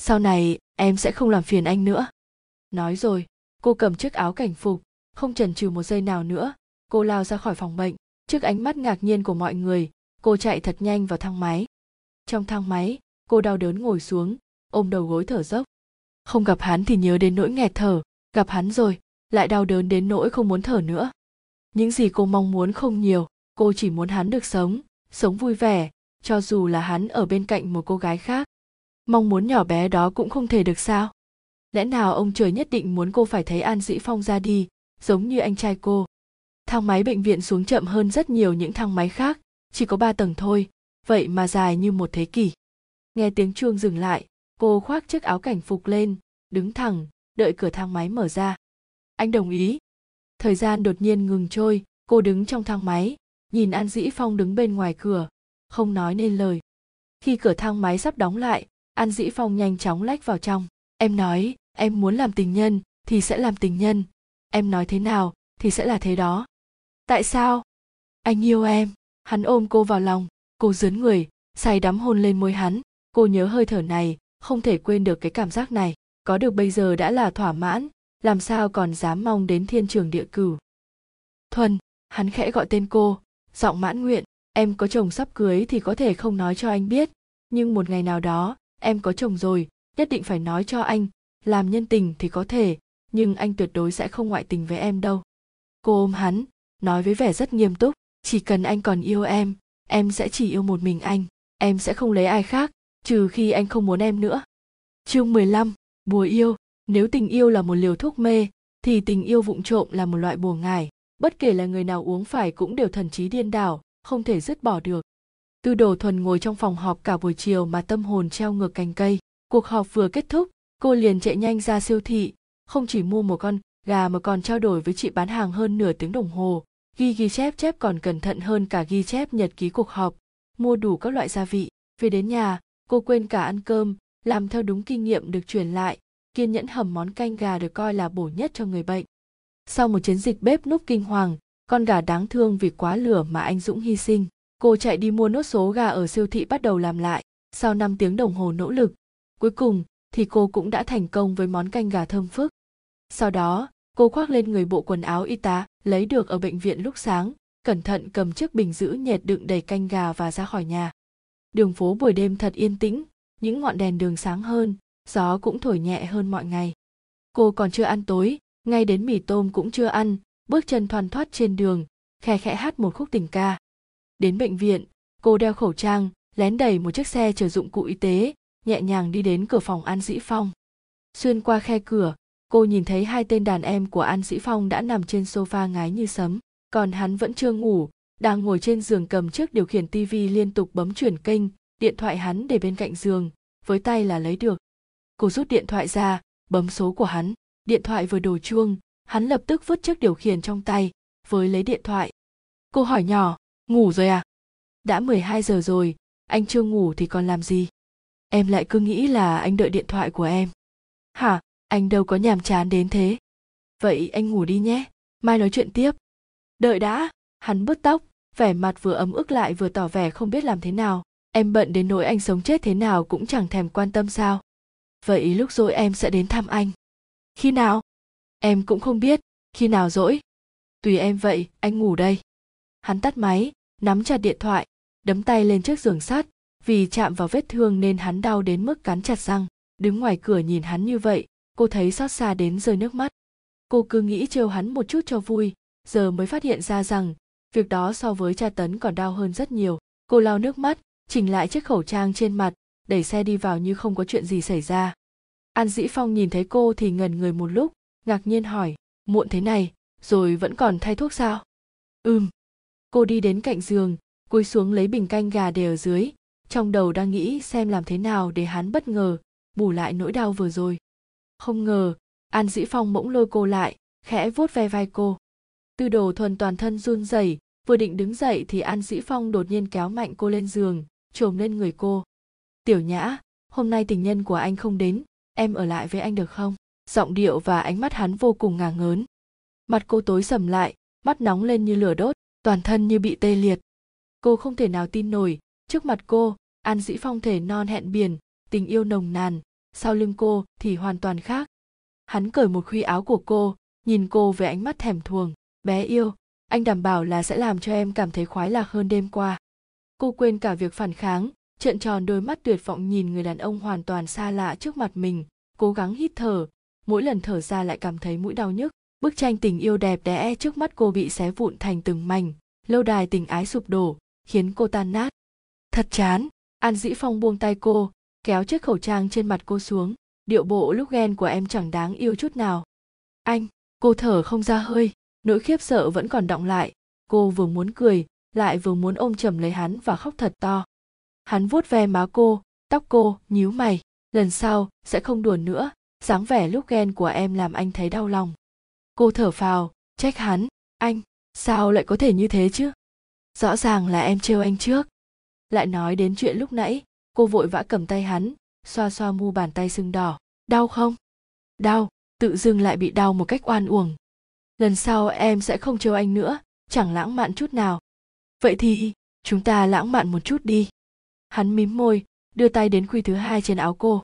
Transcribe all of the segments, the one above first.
sau này, em sẽ không làm phiền anh nữa. Nói rồi, cô cầm chiếc áo cảnh phục, không chần chừ một giây nào nữa. Cô lao ra khỏi phòng bệnh, trước ánh mắt ngạc nhiên của mọi người, cô chạy thật nhanh vào thang máy. Trong thang máy, cô đau đớn ngồi xuống, ôm đầu gối thở dốc. Không gặp hắn thì nhớ đến nỗi nghẹt thở, gặp hắn rồi, lại đau đớn đến nỗi không muốn thở nữa. Những gì cô mong muốn không nhiều, cô chỉ muốn hắn được sống sống vui vẻ, cho dù là hắn ở bên cạnh một cô gái khác mong muốn nhỏ bé đó cũng không thể được sao? Lẽ nào ông trời nhất định muốn cô phải thấy an dĩ phong ra đi, giống như anh trai cô? Thang máy bệnh viện xuống chậm hơn rất nhiều những thang máy khác, chỉ có ba tầng thôi, vậy mà dài như một thế kỷ. Nghe tiếng chuông dừng lại, cô khoác chiếc áo cảnh phục lên, đứng thẳng, đợi cửa thang máy mở ra. Anh đồng ý. Thời gian đột nhiên ngừng trôi, cô đứng trong thang máy, nhìn an dĩ phong đứng bên ngoài cửa, không nói nên lời. Khi cửa thang máy sắp đóng lại an dĩ phong nhanh chóng lách vào trong. Em nói, em muốn làm tình nhân thì sẽ làm tình nhân. Em nói thế nào thì sẽ là thế đó. Tại sao? Anh yêu em. Hắn ôm cô vào lòng. Cô dướn người, say đắm hôn lên môi hắn. Cô nhớ hơi thở này, không thể quên được cái cảm giác này. Có được bây giờ đã là thỏa mãn, làm sao còn dám mong đến thiên trường địa cửu. Thuần, hắn khẽ gọi tên cô, giọng mãn nguyện. Em có chồng sắp cưới thì có thể không nói cho anh biết, nhưng một ngày nào đó em có chồng rồi nhất định phải nói cho anh làm nhân tình thì có thể nhưng anh tuyệt đối sẽ không ngoại tình với em đâu. Cô ôm hắn nói với vẻ rất nghiêm túc chỉ cần anh còn yêu em em sẽ chỉ yêu một mình anh em sẽ không lấy ai khác trừ khi anh không muốn em nữa. Chương 15, bùa yêu. Nếu tình yêu là một liều thuốc mê thì tình yêu vụng trộm là một loại bùa ngải. Bất kể là người nào uống phải cũng đều thần trí điên đảo không thể dứt bỏ được tư đồ thuần ngồi trong phòng họp cả buổi chiều mà tâm hồn treo ngược cành cây. Cuộc họp vừa kết thúc, cô liền chạy nhanh ra siêu thị. Không chỉ mua một con gà mà còn trao đổi với chị bán hàng hơn nửa tiếng đồng hồ. Ghi ghi chép chép còn cẩn thận hơn cả ghi chép nhật ký cuộc họp. Mua đủ các loại gia vị. Về đến nhà, cô quên cả ăn cơm, làm theo đúng kinh nghiệm được truyền lại, kiên nhẫn hầm món canh gà được coi là bổ nhất cho người bệnh. Sau một chiến dịch bếp núc kinh hoàng, con gà đáng thương vì quá lửa mà anh dũng hy sinh cô chạy đi mua nốt số gà ở siêu thị bắt đầu làm lại. Sau 5 tiếng đồng hồ nỗ lực, cuối cùng thì cô cũng đã thành công với món canh gà thơm phức. Sau đó, cô khoác lên người bộ quần áo y tá, lấy được ở bệnh viện lúc sáng, cẩn thận cầm chiếc bình giữ nhiệt đựng đầy canh gà và ra khỏi nhà. Đường phố buổi đêm thật yên tĩnh, những ngọn đèn đường sáng hơn, gió cũng thổi nhẹ hơn mọi ngày. Cô còn chưa ăn tối, ngay đến mì tôm cũng chưa ăn, bước chân thoăn thoắt trên đường, khe khẽ hát một khúc tình ca đến bệnh viện. Cô đeo khẩu trang, lén đẩy một chiếc xe chở dụng cụ y tế, nhẹ nhàng đi đến cửa phòng an dĩ phong. Xuyên qua khe cửa, cô nhìn thấy hai tên đàn em của an dĩ phong đã nằm trên sofa ngái như sấm, còn hắn vẫn chưa ngủ, đang ngồi trên giường cầm chiếc điều khiển tivi liên tục bấm chuyển kênh, điện thoại hắn để bên cạnh giường, với tay là lấy được. Cô rút điện thoại ra, bấm số của hắn, điện thoại vừa đổ chuông, hắn lập tức vứt chiếc điều khiển trong tay, với lấy điện thoại. Cô hỏi nhỏ ngủ rồi à? Đã 12 giờ rồi, anh chưa ngủ thì còn làm gì? Em lại cứ nghĩ là anh đợi điện thoại của em. Hả? Anh đâu có nhàm chán đến thế. Vậy anh ngủ đi nhé. Mai nói chuyện tiếp. Đợi đã. Hắn bứt tóc, vẻ mặt vừa ấm ức lại vừa tỏ vẻ không biết làm thế nào. Em bận đến nỗi anh sống chết thế nào cũng chẳng thèm quan tâm sao. Vậy lúc rồi em sẽ đến thăm anh. Khi nào? Em cũng không biết. Khi nào rỗi? Tùy em vậy, anh ngủ đây. Hắn tắt máy nắm chặt điện thoại, đấm tay lên chiếc giường sắt vì chạm vào vết thương nên hắn đau đến mức cắn chặt răng. Đứng ngoài cửa nhìn hắn như vậy, cô thấy xót xa đến rơi nước mắt. Cô cứ nghĩ trêu hắn một chút cho vui, giờ mới phát hiện ra rằng, việc đó so với tra tấn còn đau hơn rất nhiều. Cô lau nước mắt, chỉnh lại chiếc khẩu trang trên mặt, đẩy xe đi vào như không có chuyện gì xảy ra. An dĩ phong nhìn thấy cô thì ngần người một lúc, ngạc nhiên hỏi, muộn thế này, rồi vẫn còn thay thuốc sao? Ừm cô đi đến cạnh giường, cúi xuống lấy bình canh gà để ở dưới. Trong đầu đang nghĩ xem làm thế nào để hắn bất ngờ, bù lại nỗi đau vừa rồi. Không ngờ, an dĩ phong bỗng lôi cô lại, khẽ vuốt ve vai cô. Tư đồ thuần toàn thân run rẩy, vừa định đứng dậy thì an dĩ phong đột nhiên kéo mạnh cô lên giường, trồm lên người cô. Tiểu nhã, hôm nay tình nhân của anh không đến, em ở lại với anh được không? Giọng điệu và ánh mắt hắn vô cùng ngả ngớn. Mặt cô tối sầm lại, mắt nóng lên như lửa đốt toàn thân như bị tê liệt. Cô không thể nào tin nổi, trước mặt cô, an dĩ phong thể non hẹn biển, tình yêu nồng nàn, sau lưng cô thì hoàn toàn khác. Hắn cởi một khuy áo của cô, nhìn cô với ánh mắt thèm thuồng, bé yêu, anh đảm bảo là sẽ làm cho em cảm thấy khoái lạc hơn đêm qua. Cô quên cả việc phản kháng, trợn tròn đôi mắt tuyệt vọng nhìn người đàn ông hoàn toàn xa lạ trước mặt mình, cố gắng hít thở, mỗi lần thở ra lại cảm thấy mũi đau nhức bức tranh tình yêu đẹp đẽ trước mắt cô bị xé vụn thành từng mảnh, lâu đài tình ái sụp đổ, khiến cô tan nát. Thật chán, an dĩ phong buông tay cô, kéo chiếc khẩu trang trên mặt cô xuống, điệu bộ lúc ghen của em chẳng đáng yêu chút nào. Anh, cô thở không ra hơi, nỗi khiếp sợ vẫn còn đọng lại. Cô vừa muốn cười, lại vừa muốn ôm chầm lấy hắn và khóc thật to. Hắn vuốt ve má cô, tóc cô, nhíu mày. Lần sau, sẽ không đùa nữa. Dáng vẻ lúc ghen của em làm anh thấy đau lòng cô thở phào, trách hắn? Anh, sao lại có thể như thế chứ? Rõ ràng là em trêu anh trước. Lại nói đến chuyện lúc nãy, cô vội vã cầm tay hắn, xoa xoa mu bàn tay sưng đỏ. Đau không? Đau, tự dưng lại bị đau một cách oan uổng. Lần sau em sẽ không trêu anh nữa, chẳng lãng mạn chút nào. Vậy thì, chúng ta lãng mạn một chút đi. Hắn mím môi, đưa tay đến khuy thứ hai trên áo cô.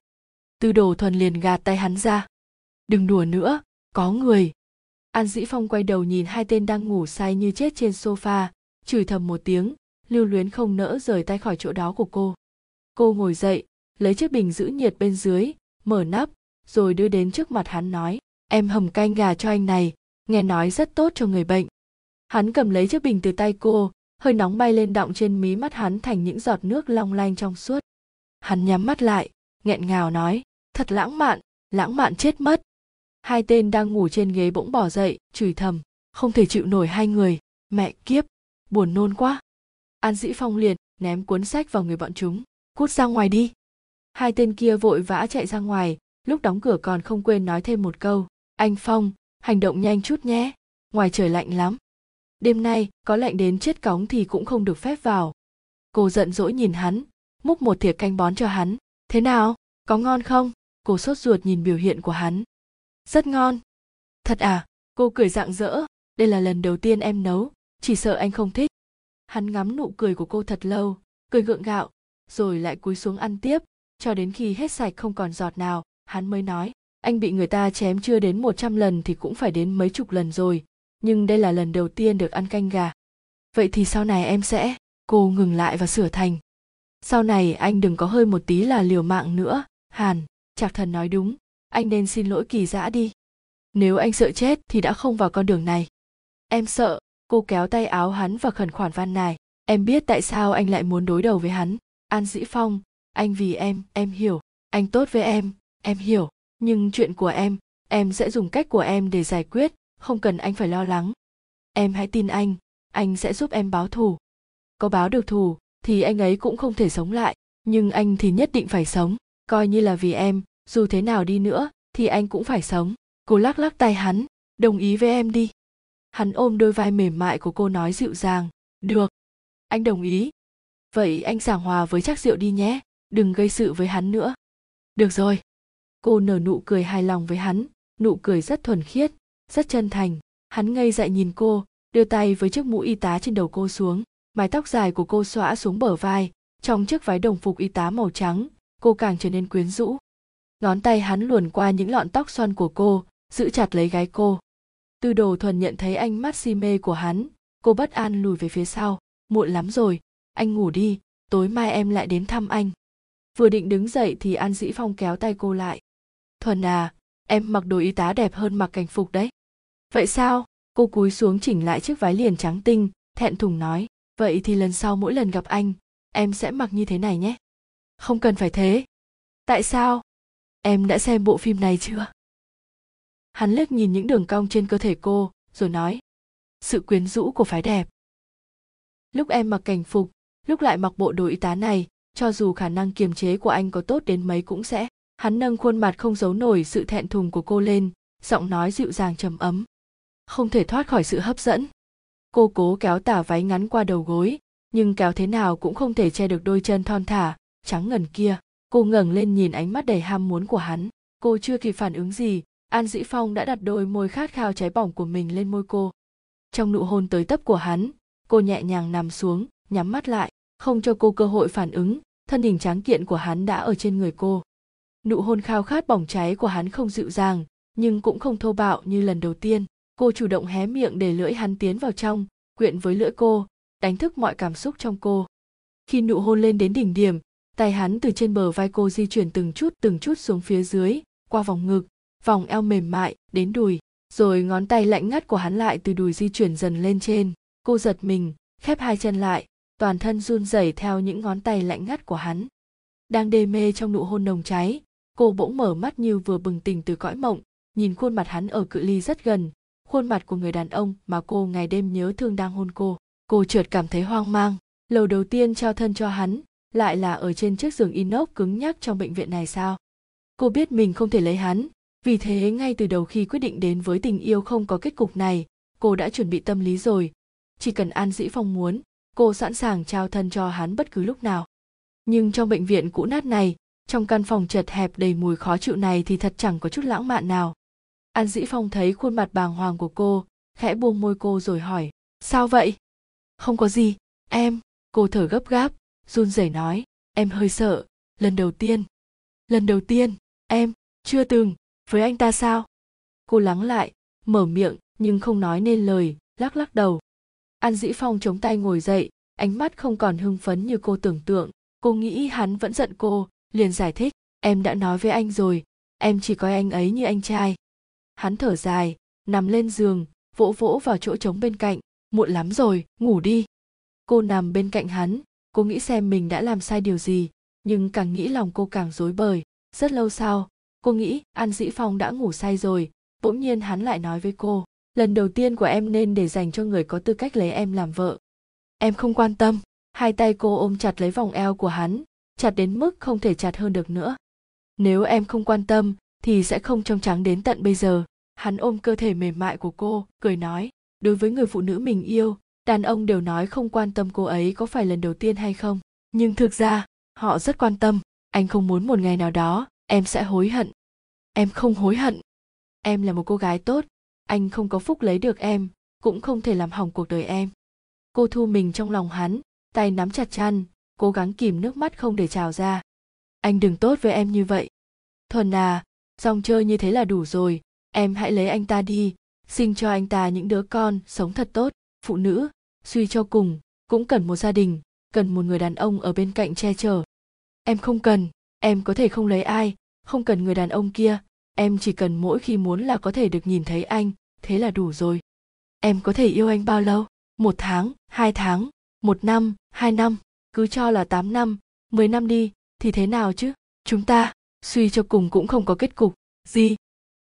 Tư đồ thuần liền gạt tay hắn ra. Đừng đùa nữa, có người an dĩ phong quay đầu nhìn hai tên đang ngủ say như chết trên sofa, chửi thầm một tiếng, lưu luyến không nỡ rời tay khỏi chỗ đó của cô. Cô ngồi dậy, lấy chiếc bình giữ nhiệt bên dưới, mở nắp, rồi đưa đến trước mặt hắn nói, em hầm canh gà cho anh này, nghe nói rất tốt cho người bệnh. Hắn cầm lấy chiếc bình từ tay cô, hơi nóng bay lên đọng trên mí mắt hắn thành những giọt nước long lanh trong suốt. Hắn nhắm mắt lại, nghẹn ngào nói, thật lãng mạn lãng mạn chết mất hai tên đang ngủ trên ghế bỗng bỏ dậy, chửi thầm, không thể chịu nổi hai người, mẹ kiếp, buồn nôn quá. An dĩ phong liền ném cuốn sách vào người bọn chúng, cút ra ngoài đi. Hai tên kia vội vã chạy ra ngoài, lúc đóng cửa còn không quên nói thêm một câu, anh phong, hành động nhanh chút nhé, ngoài trời lạnh lắm. Đêm nay có lạnh đến chết cóng thì cũng không được phép vào. Cô giận dỗi nhìn hắn, múc một thìa canh bón cho hắn, thế nào, có ngon không? Cô sốt ruột nhìn biểu hiện của hắn rất ngon. Thật à? Cô cười rạng rỡ. Đây là lần đầu tiên em nấu. Chỉ sợ anh không thích. Hắn ngắm nụ cười của cô thật lâu, cười gượng gạo, rồi lại cúi xuống ăn tiếp. Cho đến khi hết sạch không còn giọt nào, hắn mới nói, anh bị người ta chém chưa đến một trăm lần thì cũng phải đến mấy chục lần rồi. Nhưng đây là lần đầu tiên được ăn canh gà. Vậy thì sau này em sẽ cô ngừng lại và sửa thành. Sau này anh đừng có hơi một tí là liều mạng nữa, hàn. Trạc thần nói đúng anh nên xin lỗi kỳ dã đi. Nếu anh sợ chết thì đã không vào con đường này. Em sợ, cô kéo tay áo hắn và khẩn khoản van nài. Em biết tại sao anh lại muốn đối đầu với hắn. An dĩ phong, anh vì em em hiểu. Anh tốt với em em hiểu. Nhưng chuyện của em em sẽ dùng cách của em để giải quyết, không cần anh phải lo lắng. Em hãy tin anh anh sẽ giúp em báo thù. Có báo được thù, thì anh ấy cũng không thể sống lại. Nhưng anh thì nhất định phải sống, coi như là vì em dù thế nào đi nữa, thì anh cũng phải sống. Cô lắc lắc tay hắn, đồng ý với em đi. Hắn ôm đôi vai mềm mại của cô nói dịu dàng, được, anh đồng ý. Vậy anh giảng hòa với chắc rượu đi nhé, đừng gây sự với hắn nữa. Được rồi. Cô nở nụ cười hài lòng với hắn, nụ cười rất thuần khiết, rất chân thành. Hắn ngây dại nhìn cô, đưa tay với chiếc mũ y tá trên đầu cô xuống, mái tóc dài của cô xõa xuống bờ vai, trong chiếc váy đồng phục y tá màu trắng, cô càng trở nên quyến rũ ngón tay hắn luồn qua những lọn tóc xoăn của cô, giữ chặt lấy gái cô. Tư đồ thuần nhận thấy ánh mắt si mê của hắn, cô bất an lùi về phía sau. Muộn lắm rồi, anh ngủ đi, tối mai em lại đến thăm anh. Vừa định đứng dậy thì an dĩ phong kéo tay cô lại. Thuần à em mặc đồ y tá đẹp hơn mặc cảnh phục đấy. Vậy sao? Cô cúi xuống chỉnh lại chiếc váy liền trắng tinh, thẹn thùng nói. Vậy thì lần sau mỗi lần gặp anh, em sẽ mặc như thế này nhé. Không cần phải thế. Tại sao? Em đã xem bộ phim này chưa? Hắn liếc nhìn những đường cong trên cơ thể cô, rồi nói, sự quyến rũ của phái đẹp. Lúc em mặc cảnh phục, lúc lại mặc bộ đồ y tá này, cho dù khả năng kiềm chế của anh có tốt đến mấy cũng sẽ. Hắn nâng khuôn mặt không giấu nổi sự thẹn thùng của cô lên, giọng nói dịu dàng trầm ấm. Không thể thoát khỏi sự hấp dẫn. Cô cố kéo tả váy ngắn qua đầu gối, nhưng kéo thế nào cũng không thể che được đôi chân thon thả, trắng ngần kia cô ngẩng lên nhìn ánh mắt đầy ham muốn của hắn. Cô chưa kịp phản ứng gì, an dĩ phong đã đặt đôi môi khát khao cháy bỏng của mình lên môi cô. Trong nụ hôn tới tấp của hắn, cô nhẹ nhàng nằm xuống, nhắm mắt lại, không cho cô cơ hội phản ứng, thân hình tráng kiện của hắn đã ở trên người cô. Nụ hôn khao khát bỏng cháy của hắn không dịu dàng, nhưng cũng không thô bạo như lần đầu tiên. Cô chủ động hé miệng để lưỡi hắn tiến vào trong, quyện với lưỡi cô, đánh thức mọi cảm xúc trong cô. Khi nụ hôn lên đến đỉnh điểm tay hắn từ trên bờ vai cô di chuyển từng chút từng chút xuống phía dưới, qua vòng ngực, vòng eo mềm mại, đến đùi, rồi ngón tay lạnh ngắt của hắn lại từ đùi di chuyển dần lên trên. Cô giật mình, khép hai chân lại, toàn thân run rẩy theo những ngón tay lạnh ngắt của hắn. Đang đê mê trong nụ hôn nồng cháy, cô bỗng mở mắt như vừa bừng tỉnh từ cõi mộng, nhìn khuôn mặt hắn ở cự ly rất gần, khuôn mặt của người đàn ông mà cô ngày đêm nhớ thương đang hôn cô. Cô chợt cảm thấy hoang mang lầu đầu tiên trao thân cho hắn lại là ở trên chiếc giường inox cứng nhắc trong bệnh viện này sao? Cô biết mình không thể lấy hắn, vì thế ngay từ đầu khi quyết định đến với tình yêu không có kết cục này, cô đã chuẩn bị tâm lý rồi. Chỉ cần an dĩ phong muốn, cô sẵn sàng trao thân cho hắn bất cứ lúc nào. Nhưng trong bệnh viện cũ nát này, trong căn phòng chật hẹp đầy mùi khó chịu này thì thật chẳng có chút lãng mạn nào. An dĩ phong thấy khuôn mặt bàng hoàng của cô, khẽ buông môi cô rồi hỏi, sao vậy? Không có gì, em. Cô thở gấp gáp run rẩy nói, em hơi sợ, lần đầu tiên, lần đầu tiên, em, chưa từng, với anh ta sao? Cô lắng lại, mở miệng, nhưng không nói nên lời, lắc lắc đầu. An dĩ phong chống tay ngồi dậy, ánh mắt không còn hưng phấn như cô tưởng tượng. Cô nghĩ hắn vẫn giận cô, liền giải thích, em đã nói với anh rồi, em chỉ coi anh ấy như anh trai. Hắn thở dài, nằm lên giường, vỗ vỗ vào chỗ trống bên cạnh, muộn lắm rồi, ngủ đi. Cô nằm bên cạnh hắn cô nghĩ xem mình đã làm sai điều gì, nhưng càng nghĩ lòng cô càng rối bời. Rất lâu sau, cô nghĩ an dĩ phong đã ngủ say rồi, bỗng nhiên hắn lại nói với cô, lần đầu tiên của em nên để dành cho người có tư cách lấy em làm vợ. Em không quan tâm. Hai tay cô ôm chặt lấy vòng eo của hắn, chặt đến mức không thể chặt hơn được nữa. Nếu em không quan tâm, thì sẽ không trong trắng đến tận bây giờ. Hắn ôm cơ thể mềm mại của cô, cười nói, đối với người phụ nữ mình yêu đàn ông đều nói không quan tâm cô ấy có phải lần đầu tiên hay không. Nhưng thực ra, họ rất quan tâm. Anh không muốn một ngày nào đó, em sẽ hối hận. Em không hối hận. Em là một cô gái tốt. Anh không có phúc lấy được em, cũng không thể làm hỏng cuộc đời em. Cô thu mình trong lòng hắn, tay nắm chặt chăn, cố gắng kìm nước mắt không để trào ra. Anh đừng tốt với em như vậy. Thuần à dòng chơi như thế là đủ rồi. Em hãy lấy anh ta đi. Sinh cho anh ta những đứa con sống thật tốt, phụ nữ suy cho cùng, cũng cần một gia đình, cần một người đàn ông ở bên cạnh che chở. Em không cần, em có thể không lấy ai, không cần người đàn ông kia, em chỉ cần mỗi khi muốn là có thể được nhìn thấy anh, thế là đủ rồi. Em có thể yêu anh bao lâu? Một tháng, hai tháng, một năm, hai năm, cứ cho là tám năm, mười năm đi, thì thế nào chứ? Chúng ta, suy cho cùng cũng không có kết cục. Gì?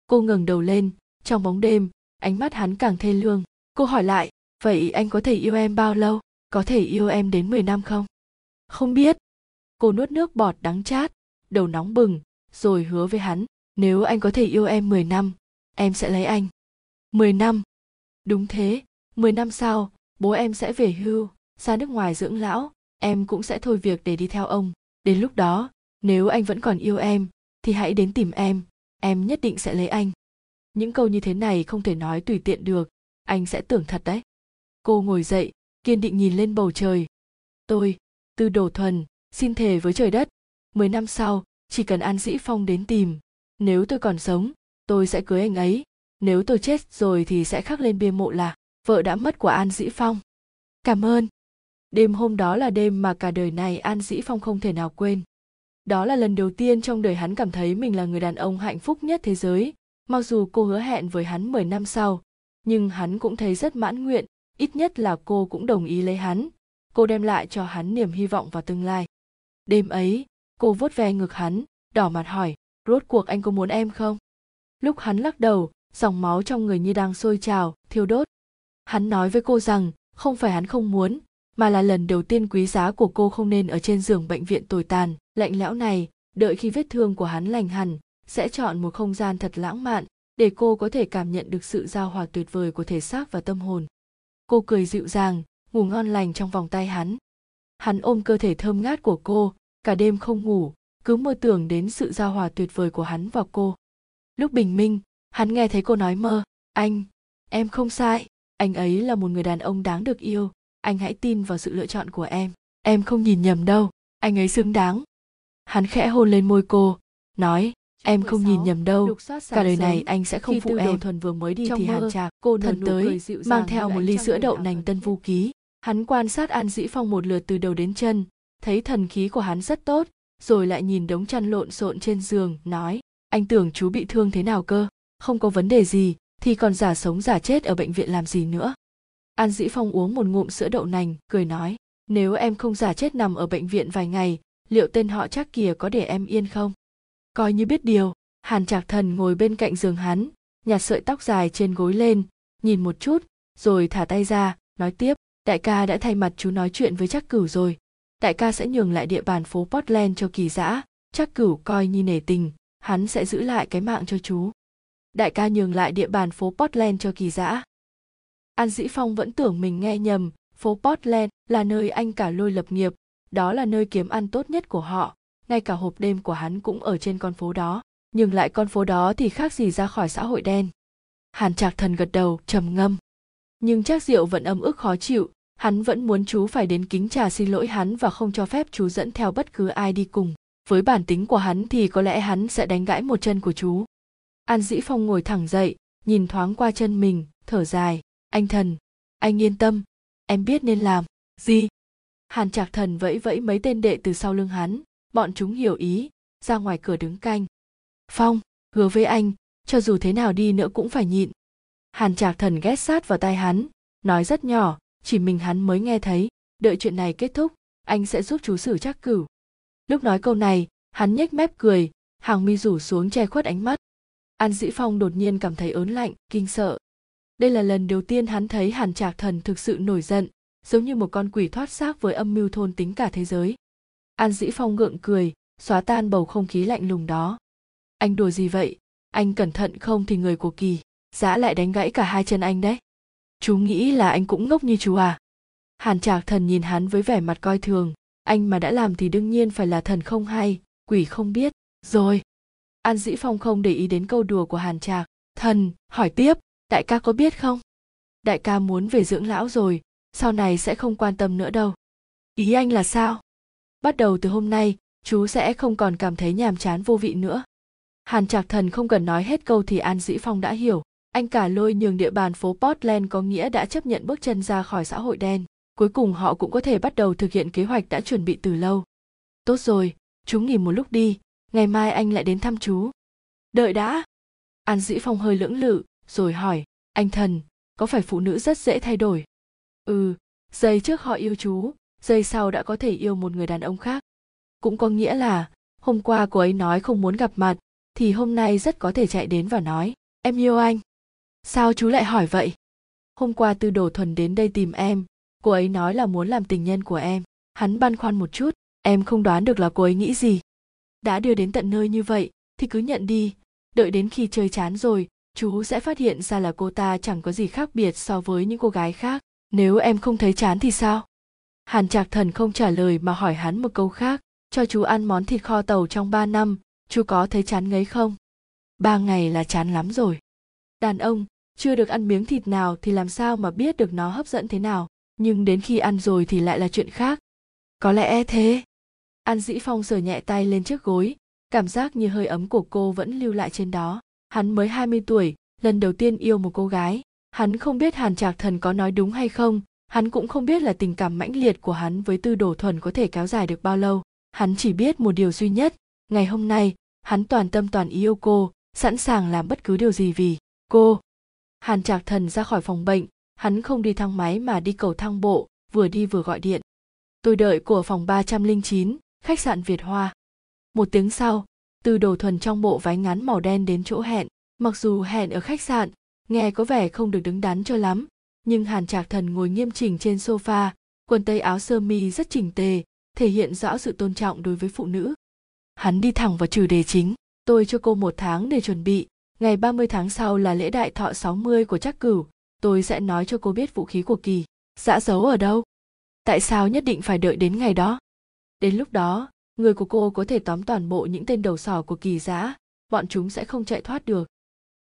Cô ngẩng đầu lên, trong bóng đêm, ánh mắt hắn càng thê lương. Cô hỏi lại vậy anh có thể yêu em bao lâu? Có thể yêu em đến mười năm không? Không biết. Cô nuốt nước bọt đắng chát, đầu nóng bừng, rồi hứa với hắn, nếu anh có thể yêu em mười năm, em sẽ lấy anh. Mười năm? Đúng thế. Mười năm sau, bố em sẽ về hưu, ra nước ngoài dưỡng lão. Em cũng sẽ thôi việc để đi theo ông. Đến lúc đó, nếu anh vẫn còn yêu em, thì hãy đến tìm em. Em nhất định sẽ lấy anh. Những câu như thế này không thể nói tùy tiện được. Anh sẽ tưởng thật đấy cô ngồi dậy, kiên định nhìn lên bầu trời. Tôi, tư đồ thuần, xin thề với trời đất, mười năm sau, chỉ cần an dĩ phong đến tìm, nếu tôi còn sống, tôi sẽ cưới anh ấy. Nếu tôi chết rồi thì sẽ khắc lên bia mộ là, vợ đã mất của an dĩ phong. Cảm ơn. Đêm hôm đó là đêm mà cả đời này an dĩ phong không thể nào quên. Đó là lần đầu tiên trong đời hắn cảm thấy mình là người đàn ông hạnh phúc nhất thế giới. Mặc dù cô hứa hẹn với hắn 10 năm sau, nhưng hắn cũng thấy rất mãn nguyện ít nhất là cô cũng đồng ý lấy hắn. Cô đem lại cho hắn niềm hy vọng vào tương lai. Đêm ấy, cô vuốt ve ngực hắn, đỏ mặt hỏi, rốt cuộc anh có muốn em không? Lúc hắn lắc đầu, dòng máu trong người như đang sôi trào, thiêu đốt. Hắn nói với cô rằng, không phải hắn không muốn, mà là lần đầu tiên quý giá của cô không nên ở trên giường bệnh viện tồi tàn. Lạnh lẽo này, đợi khi vết thương của hắn lành hẳn, sẽ chọn một không gian thật lãng mạn để cô có thể cảm nhận được sự giao hòa tuyệt vời của thể xác và tâm hồn cô cười dịu dàng, ngủ ngon lành trong vòng tay hắn. Hắn ôm cơ thể thơm ngát của cô, cả đêm không ngủ, cứ mơ tưởng đến sự giao hòa tuyệt vời của hắn và cô. Lúc bình minh, hắn nghe thấy cô nói mơ, anh, em không sai, anh ấy là một người đàn ông đáng được yêu, anh hãy tin vào sự lựa chọn của em em không nhìn nhầm đâu, anh ấy xứng đáng. Hắn khẽ hôn lên môi cô, nói em không nhìn nhầm đâu. cả đời này anh sẽ không phụ em thuần vừa mới đi trong thì hàn trạc cô thần tới mang theo một ly sữa đậu nành tân vu ký. Hắn quan sát an dĩ phong một lượt từ đầu đến chân thấy thần khí của hắn rất tốt rồi lại nhìn đống chăn lộn xộn trên giường nói anh tưởng chú bị thương thế nào cơ? Không có vấn đề gì thì còn giả sống giả chết ở bệnh viện làm gì nữa? An dĩ phong uống một ngụm sữa đậu nành cười nói nếu em không giả chết nằm ở bệnh viện vài ngày liệu tên họ chắc kìa có để em yên không coi như biết điều, hàn trạc thần ngồi bên cạnh giường hắn, nhặt sợi tóc dài trên gối lên, nhìn một chút, rồi thả tay ra, nói tiếp, đại ca đã thay mặt chú nói chuyện với chắc cửu rồi. Đại ca sẽ nhường lại địa bàn phố portland cho kỳ dã, chắc cửu coi như nể tình, hắn sẽ giữ lại cái mạng cho chú. Đại ca nhường lại địa bàn phố portland cho kỳ dã. An dĩ phong vẫn tưởng mình nghe nhầm, phố portland là nơi anh cả lôi lập nghiệp, đó là nơi kiếm ăn tốt nhất của họ ngay cả hộp đêm của hắn cũng ở trên con phố đó, nhưng lại con phố đó thì khác gì ra khỏi xã hội đen. Hàn trạc thần gật đầu, trầm ngâm. Nhưng chắc diệu vẫn ấm ức khó chịu, hắn vẫn muốn chú phải đến kính trà xin lỗi hắn và không cho phép chú dẫn theo bất cứ ai đi cùng. Với bản tính của hắn thì có lẽ hắn sẽ đánh gãy một chân của chú. An dĩ phong ngồi thẳng dậy, nhìn thoáng qua chân mình, thở dài. Anh thần, anh yên tâm, em biết nên làm gì? Hàn trạc thần vẫy vẫy mấy tên đệ từ sau lưng hắn bọn chúng hiểu ý. Ra ngoài cửa đứng canh. Phong, hứa với anh, cho dù thế nào đi nữa cũng phải nhịn. Hàn trạc thần ghét sát vào tai hắn, nói rất nhỏ, chỉ mình hắn mới nghe thấy. Đợi chuyện này kết thúc, anh sẽ giúp chú xử chắc cửu. Lúc nói câu này, hắn nhếch mép cười, hàng mi rủ xuống che khuất ánh mắt. An dĩ phong đột nhiên cảm thấy ớn lạnh, kinh sợ. Đây là lần đầu tiên hắn thấy hàn trạc thần thực sự nổi giận, giống như một con quỷ thoát xác với âm mưu thôn tính cả thế giới an dĩ phong gượng cười, xóa tan bầu không khí lạnh lùng đó. Anh đùa gì vậy? Anh cẩn thận không thì người của kỳ, giã lại đánh gãy cả hai chân anh đấy. Chú nghĩ là anh cũng ngốc như chú à? Hàn trạc thần nhìn hắn với vẻ mặt coi thường. Anh mà đã làm thì đương nhiên phải là thần không hay, quỷ không biết. Rồi. An dĩ phong không để ý đến câu đùa của hàn trạc. Thần, hỏi tiếp, đại ca có biết không? Đại ca muốn về dưỡng lão rồi, sau này sẽ không quan tâm nữa đâu. Ý anh là sao? Bắt đầu từ hôm nay, chú sẽ không còn cảm thấy nhàm chán vô vị nữa. Hàn trạc thần không cần nói hết câu thì an dĩ phong đã hiểu. Anh cả lôi nhường địa bàn phố portland có nghĩa đã chấp nhận bước chân ra khỏi xã hội đen. Cuối cùng họ cũng có thể bắt đầu thực hiện kế hoạch đã chuẩn bị từ lâu. Tốt rồi, chú nghỉ một lúc đi, ngày mai anh lại đến thăm chú. Đợi đã. An dĩ phong hơi lưỡng lự, rồi hỏi, anh thần, có phải phụ nữ rất dễ thay đổi? Ừ giây trước họ yêu chú giây sau đã có thể yêu một người đàn ông khác. Cũng có nghĩa là, hôm qua cô ấy nói không muốn gặp mặt, thì hôm nay rất có thể chạy đến và nói, em yêu anh. Sao chú lại hỏi vậy? Hôm qua tư đồ thuần đến đây tìm em, cô ấy nói là muốn làm tình nhân của em. Hắn băn khoăn một chút, em không đoán được là cô ấy nghĩ gì. Đã đưa đến tận nơi như vậy, thì cứ nhận đi. Đợi đến khi chơi chán rồi, chú sẽ phát hiện ra là cô ta chẳng có gì khác biệt so với những cô gái khác. Nếu em không thấy chán thì sao? Hàn trạc thần không trả lời mà hỏi hắn một câu khác, cho chú ăn món thịt kho tàu trong ba năm, chú có thấy chán ngấy không? Ba ngày là chán lắm rồi. Đàn ông, chưa được ăn miếng thịt nào thì làm sao mà biết được nó hấp dẫn thế nào, nhưng đến khi ăn rồi thì lại là chuyện khác. Có lẽ thế. An dĩ phong sờ nhẹ tay lên chiếc gối, cảm giác như hơi ấm của cô vẫn lưu lại trên đó. Hắn mới 20 tuổi, lần đầu tiên yêu một cô gái. Hắn không biết hàn trạc thần có nói đúng hay không hắn cũng không biết là tình cảm mãnh liệt của hắn với tư đồ thuần có thể kéo dài được bao lâu hắn chỉ biết một điều duy nhất ngày hôm nay hắn toàn tâm toàn ý yêu cô sẵn sàng làm bất cứ điều gì vì cô hàn trạc thần ra khỏi phòng bệnh hắn không đi thang máy mà đi cầu thang bộ vừa đi vừa gọi điện tôi đợi của phòng 309, khách sạn Việt Hoa. Một tiếng sau, từ đồ thuần trong bộ váy ngắn màu đen đến chỗ hẹn. Mặc dù hẹn ở khách sạn, nghe có vẻ không được đứng đắn cho lắm, nhưng Hàn Trạc Thần ngồi nghiêm chỉnh trên sofa, quần tây áo sơ mi rất chỉnh tề, thể hiện rõ sự tôn trọng đối với phụ nữ. Hắn đi thẳng vào chủ đề chính, tôi cho cô một tháng để chuẩn bị, ngày 30 tháng sau là lễ đại thọ 60 của chắc cửu, tôi sẽ nói cho cô biết vũ khí của kỳ, dã giấu ở đâu. Tại sao nhất định phải đợi đến ngày đó? Đến lúc đó, người của cô có thể tóm toàn bộ những tên đầu sỏ của kỳ giã, bọn chúng sẽ không chạy thoát được.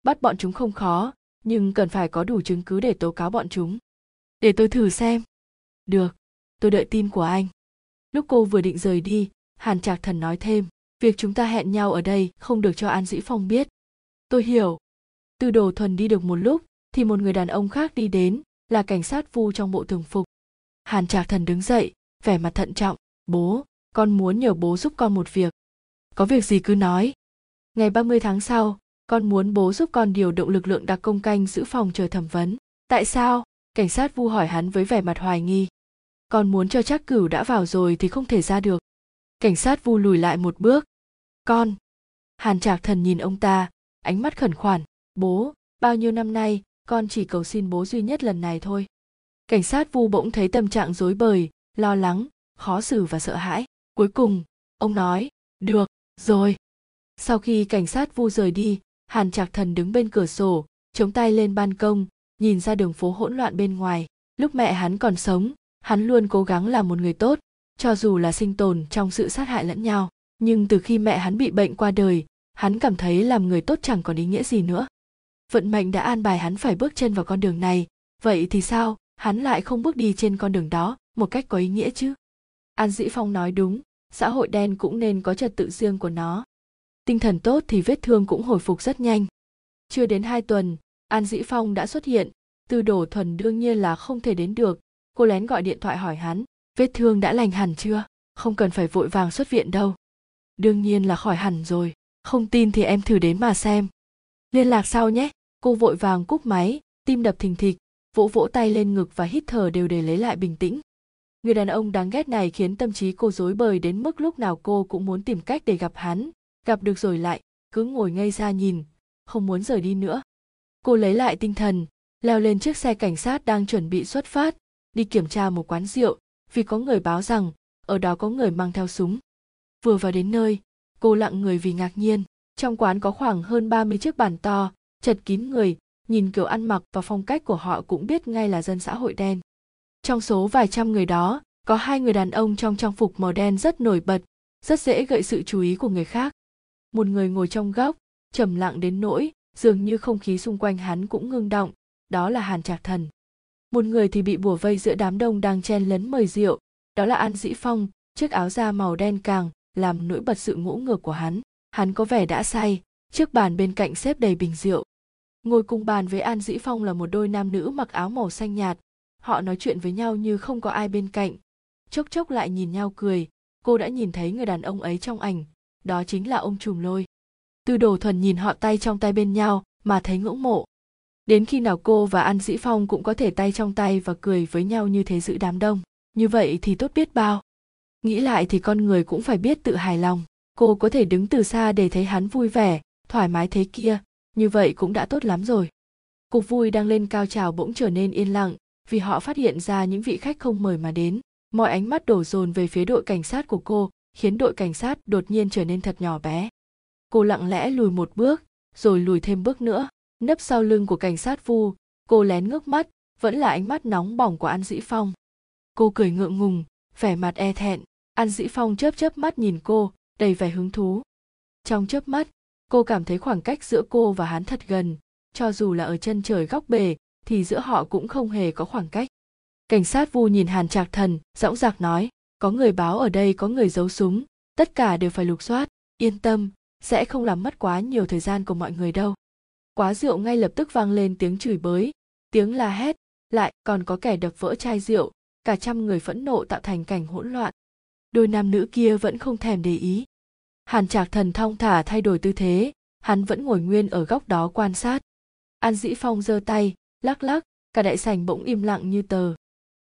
Bắt bọn chúng không khó, nhưng cần phải có đủ chứng cứ để tố cáo bọn chúng. Để tôi thử xem. Được, tôi đợi tin của anh. Lúc cô vừa định rời đi, Hàn Trạc Thần nói thêm, việc chúng ta hẹn nhau ở đây không được cho an dĩ phong biết tôi hiểu từ đồ thuần đi được một lúc thì một người đàn ông khác đi đến là cảnh sát vu trong bộ thường phục hàn trạc thần đứng dậy vẻ mặt thận trọng bố con muốn nhờ bố giúp con một việc có việc gì cứ nói ngày 30 tháng sau con muốn bố giúp con điều động lực lượng đặc công canh giữ phòng chờ thẩm vấn. Tại sao? Cảnh sát vu hỏi hắn với vẻ mặt hoài nghi. Con muốn cho chắc cửu đã vào rồi thì không thể ra được. Cảnh sát vu lùi lại một bước. Con! Hàn trạc thần nhìn ông ta, ánh mắt khẩn khoản. Bố, bao nhiêu năm nay, con chỉ cầu xin bố duy nhất lần này thôi. Cảnh sát vu bỗng thấy tâm trạng rối bời, lo lắng, khó xử và sợ hãi. Cuối cùng, ông nói, được, rồi. Sau khi cảnh sát vu rời đi hàn trạc thần đứng bên cửa sổ, chống tay lên ban công, nhìn ra đường phố hỗn loạn bên ngoài. Lúc mẹ hắn còn sống, hắn luôn cố gắng làm một người tốt, cho dù là sinh tồn trong sự sát hại lẫn nhau. Nhưng từ khi mẹ hắn bị bệnh qua đời, hắn cảm thấy làm người tốt chẳng còn ý nghĩa gì nữa. Vận mệnh đã an bài hắn phải bước chân vào con đường này, vậy thì sao? Hắn lại không bước đi trên con đường đó một cách có ý nghĩa chứ? An dĩ phong nói đúng, xã hội đen cũng nên có trật tự riêng của nó tinh thần tốt thì vết thương cũng hồi phục rất nhanh. Chưa đến hai tuần, an dĩ phong đã xuất hiện. Từ đổ thuần đương nhiên là không thể đến được. Cô lén gọi điện thoại hỏi hắn, vết thương đã lành hẳn chưa? Không cần phải vội vàng xuất viện đâu. Đương nhiên là khỏi hẳn rồi. Không tin thì em thử đến mà xem. Liên lạc sau nhé. Cô vội vàng cúp máy, tim đập thình thịch, vỗ vỗ tay lên ngực và hít thở đều để lấy lại bình tĩnh. Người đàn ông đáng ghét này khiến tâm trí cô rối bời đến mức lúc nào cô cũng muốn tìm cách để gặp hắn gặp được rồi lại, cứ ngồi ngay ra nhìn, không muốn rời đi nữa. Cô lấy lại tinh thần, leo lên chiếc xe cảnh sát đang chuẩn bị xuất phát, đi kiểm tra một quán rượu, vì có người báo rằng, ở đó có người mang theo súng. Vừa vào đến nơi, cô lặng người vì ngạc nhiên, trong quán có khoảng hơn 30 chiếc bàn to, chật kín người, nhìn kiểu ăn mặc và phong cách của họ cũng biết ngay là dân xã hội đen. Trong số vài trăm người đó, có hai người đàn ông trong trang phục màu đen rất nổi bật, rất dễ gợi sự chú ý của người khác một người ngồi trong góc, trầm lặng đến nỗi, dường như không khí xung quanh hắn cũng ngưng động, đó là hàn trạc thần. Một người thì bị bùa vây giữa đám đông đang chen lấn mời rượu, đó là an dĩ phong, chiếc áo da màu đen càng, làm nổi bật sự ngỗ ngược của hắn. Hắn có vẻ đã say chiếc bàn bên cạnh xếp đầy bình rượu. Ngồi cùng bàn với an dĩ phong là một đôi nam nữ mặc áo màu xanh nhạt, họ nói chuyện với nhau như không có ai bên cạnh. Chốc chốc lại nhìn nhau cười, cô đã nhìn thấy người đàn ông ấy trong ảnh đó chính là ông trùm lôi. Tư đồ thuần nhìn họ tay trong tay bên nhau, mà thấy ngưỡng mộ. Đến khi nào cô và an dĩ phong cũng có thể tay trong tay và cười với nhau như thế giữ đám đông, như vậy thì tốt biết bao. Nghĩ lại thì con người cũng phải biết tự hài lòng. Cô có thể đứng từ xa để thấy hắn vui vẻ, thoải mái thế kia, như vậy cũng đã tốt lắm rồi. Cuộc vui đang lên cao trào bỗng trở nên yên lặng, vì họ phát hiện ra những vị khách không mời mà đến. Mọi ánh mắt đổ dồn về phía đội cảnh sát của cô khiến đội cảnh sát đột nhiên trở nên thật nhỏ bé. Cô lặng lẽ lùi một bước, rồi lùi thêm bước nữa. Nấp sau lưng của cảnh sát vu, cô lén ngước mắt, vẫn là ánh mắt nóng bỏng của an dĩ phong. Cô cười ngượng ngùng, vẻ mặt e thẹn. An dĩ phong chớp chớp mắt nhìn cô, đầy vẻ hứng thú. Trong chớp mắt, cô cảm thấy khoảng cách giữa cô và hắn thật gần. Cho dù là ở chân trời góc bể, thì giữa họ cũng không hề có khoảng cách. Cảnh sát vu nhìn hàn trạc thần, dõng dạc nói có người báo ở đây, có người giấu súng, tất cả đều phải lục soát. Yên tâm, sẽ không làm mất quá nhiều thời gian của mọi người đâu. Quá rượu ngay lập tức vang lên tiếng chửi bới. Tiếng la hét, lại còn có kẻ đập vỡ chai rượu, cả trăm người phẫn nộ tạo thành cảnh hỗn loạn. Đôi nam nữ kia vẫn không thèm để ý. Hàn trạc thần thong thả thay đổi tư thế, hắn vẫn ngồi nguyên ở góc đó quan sát. An dĩ phong giơ tay, lắc lắc, cả đại sảnh bỗng im lặng như tờ.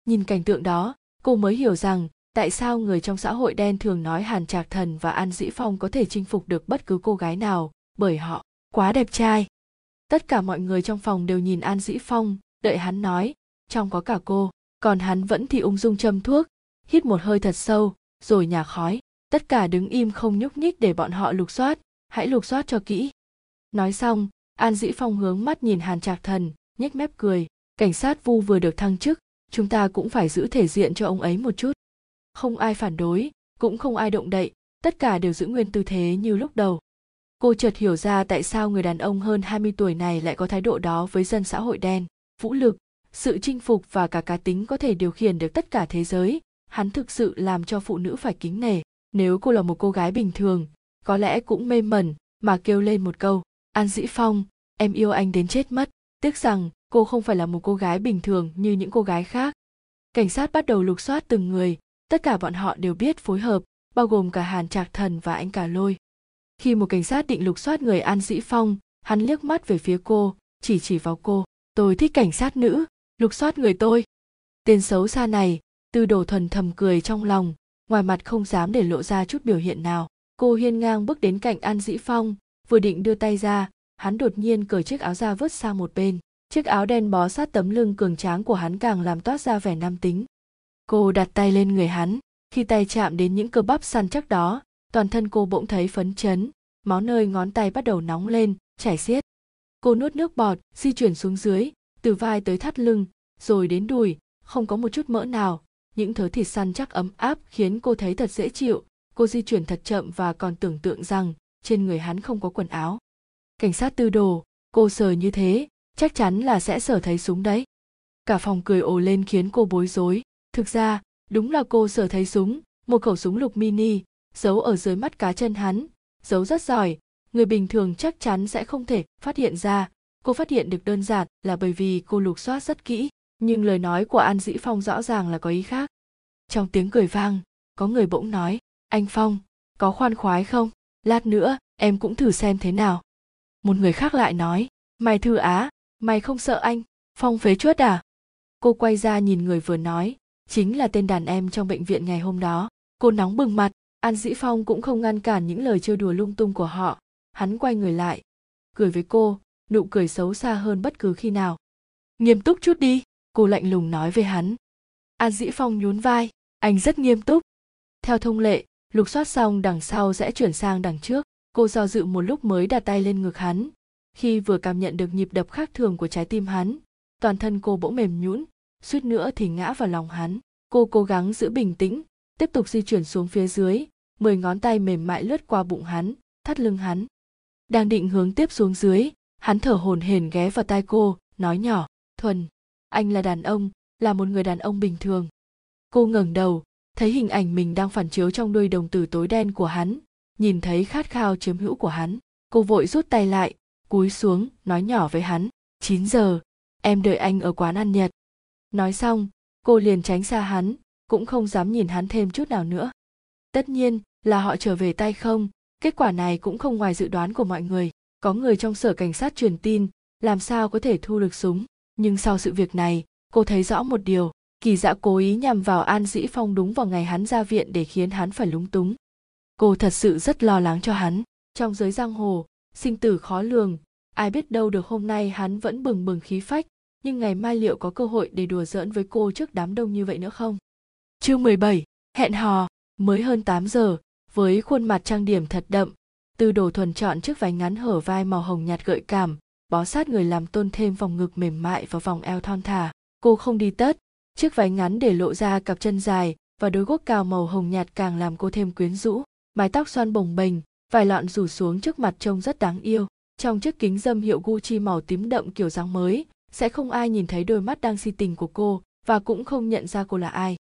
Nhìn cảnh tượng đó, cô mới hiểu rằng tại sao người trong xã hội đen thường nói hàn trạc thần và an dĩ phong có thể chinh phục được bất cứ cô gái nào? Bởi họ quá đẹp trai. Tất cả mọi người trong phòng đều nhìn an dĩ phong, đợi hắn nói. Trong có cả cô, còn hắn vẫn thì ung dung châm thuốc, hít một hơi thật sâu, rồi nhả khói. Tất cả đứng im không nhúc nhích để bọn họ lục soát. Hãy lục soát cho kỹ. Nói xong, an dĩ phong hướng mắt nhìn hàn trạc thần, nhếch mép cười. Cảnh sát vu vừa được thăng chức, chúng ta cũng phải giữ thể diện cho ông ấy một chút không ai phản đối, cũng không ai động đậy, tất cả đều giữ nguyên tư thế như lúc đầu. Cô chợt hiểu ra tại sao người đàn ông hơn 20 tuổi này lại có thái độ đó với dân xã hội đen, vũ lực, sự chinh phục và cả cá tính có thể điều khiển được tất cả thế giới. Hắn thực sự làm cho phụ nữ phải kính nể. Nếu cô là một cô gái bình thường, có lẽ cũng mê mẩn mà kêu lên một câu, an dĩ phong, em yêu anh đến chết mất. Tiếc rằng cô không phải là một cô gái bình thường như những cô gái khác. Cảnh sát bắt đầu lục soát từng người tất cả bọn họ đều biết phối hợp, bao gồm cả hàn trạc thần và anh cả lôi. Khi một cảnh sát định lục soát người an dĩ phong, hắn liếc mắt về phía cô, chỉ chỉ vào cô, tôi thích cảnh sát nữ, lục soát người tôi. Tên xấu xa này, tư đồ thuần thầm cười trong lòng, ngoài mặt không dám để lộ ra chút biểu hiện nào. Cô hiên ngang bước đến cạnh an dĩ phong, vừa định đưa tay ra, hắn đột nhiên cởi chiếc áo ra vứt sang một bên. Chiếc áo đen bó sát tấm lưng cường tráng của hắn càng làm toát ra vẻ nam tính cô đặt tay lên người hắn. Khi tay chạm đến những cơ bắp săn chắc đó, toàn thân cô bỗng thấy phấn chấn. Máu nơi ngón tay bắt đầu nóng lên, chảy xiết. Cô nuốt nước bọt, di chuyển xuống dưới, từ vai tới thắt lưng, rồi đến đùi, không có một chút mỡ nào. Những thớ thịt săn chắc ấm áp khiến cô thấy thật dễ chịu. Cô di chuyển thật chậm và còn tưởng tượng rằng trên người hắn không có quần áo. Cảnh sát tư đồ, cô sờ như thế, chắc chắn là sẽ sờ thấy súng đấy. Cả phòng cười ồ lên khiến cô bối rối thực ra, đúng là cô sở thấy súng, một khẩu súng lục mini, giấu ở dưới mắt cá chân hắn. Giấu rất giỏi, người bình thường chắc chắn sẽ không thể phát hiện ra. Cô phát hiện được đơn giản là bởi vì cô lục soát rất kỹ, nhưng lời nói của an dĩ phong rõ ràng là có ý khác. Trong tiếng cười vang, có người bỗng nói, anh phong, có khoan khoái không? Lát nữa, em cũng thử xem thế nào. Một người khác lại nói, mày thư á, mày không sợ anh, phong phế chuốt à? Cô quay ra nhìn người vừa nói chính là tên đàn em trong bệnh viện ngày hôm đó. Cô nóng bừng mặt, an dĩ phong cũng không ngăn cản những lời trêu đùa lung tung của họ. Hắn quay người lại, cười với cô, nụ cười xấu xa hơn bất cứ khi nào. Nghiêm túc chút đi, cô lạnh lùng nói với hắn. An dĩ phong nhún vai, anh rất nghiêm túc. Theo thông lệ, lục soát xong đằng sau sẽ chuyển sang đằng trước. Cô do dự một lúc mới đặt tay lên ngực hắn. Khi vừa cảm nhận được nhịp đập khác thường của trái tim hắn, toàn thân cô bỗng mềm nhũn suýt nữa thì ngã vào lòng hắn. Cô cố gắng giữ bình tĩnh, tiếp tục di chuyển xuống phía dưới, mười ngón tay mềm mại lướt qua bụng hắn, thắt lưng hắn. Đang định hướng tiếp xuống dưới, hắn thở hổn hển ghé vào tai cô, nói nhỏ, thuần, anh là đàn ông, là một người đàn ông bình thường. Cô ngẩng đầu, thấy hình ảnh mình đang phản chiếu trong đôi đồng tử tối đen của hắn, nhìn thấy khát khao chiếm hữu của hắn. Cô vội rút tay lại, cúi xuống, nói nhỏ với hắn 9 giờ, em đợi anh ở quán ăn nhật nói xong, cô liền tránh xa hắn, cũng không dám nhìn hắn thêm chút nào nữa. Tất nhiên, là họ trở về tay không, kết quả này cũng không ngoài dự đoán của mọi người. Có người trong sở cảnh sát truyền tin, làm sao có thể thu được súng. Nhưng sau sự việc này, cô thấy rõ một điều, kỳ dạ cố ý nhằm vào an dĩ phong đúng vào ngày hắn ra viện để khiến hắn phải lúng túng. Cô thật sự rất lo lắng cho hắn. Trong giới giang hồ, sinh tử khó lường, ai biết đâu được hôm nay hắn vẫn bừng bừng khí phách nhưng ngày mai liệu có cơ hội để đùa giỡn với cô trước đám đông như vậy nữa không? Chương 17, hẹn hò mới hơn 8 giờ với khuôn mặt trang điểm thật đậm tư đồ thuần chọn chiếc váy ngắn hở vai màu hồng nhạt gợi cảm bó sát người làm tôn thêm vòng ngực mềm mại và vòng eo thon thả. Cô không đi tất chiếc váy ngắn để lộ ra cặp chân dài và đôi guốc cao màu hồng nhạt càng làm cô thêm quyến rũ. Mái tóc xoăn bồng bềnh vài lọn rủ xuống trước mặt trông rất đáng yêu trong chiếc kính dâm hiệu Gucci màu tím đậm kiểu dáng mới sẽ không ai nhìn thấy đôi mắt đang si tình của cô và cũng không nhận ra cô là ai.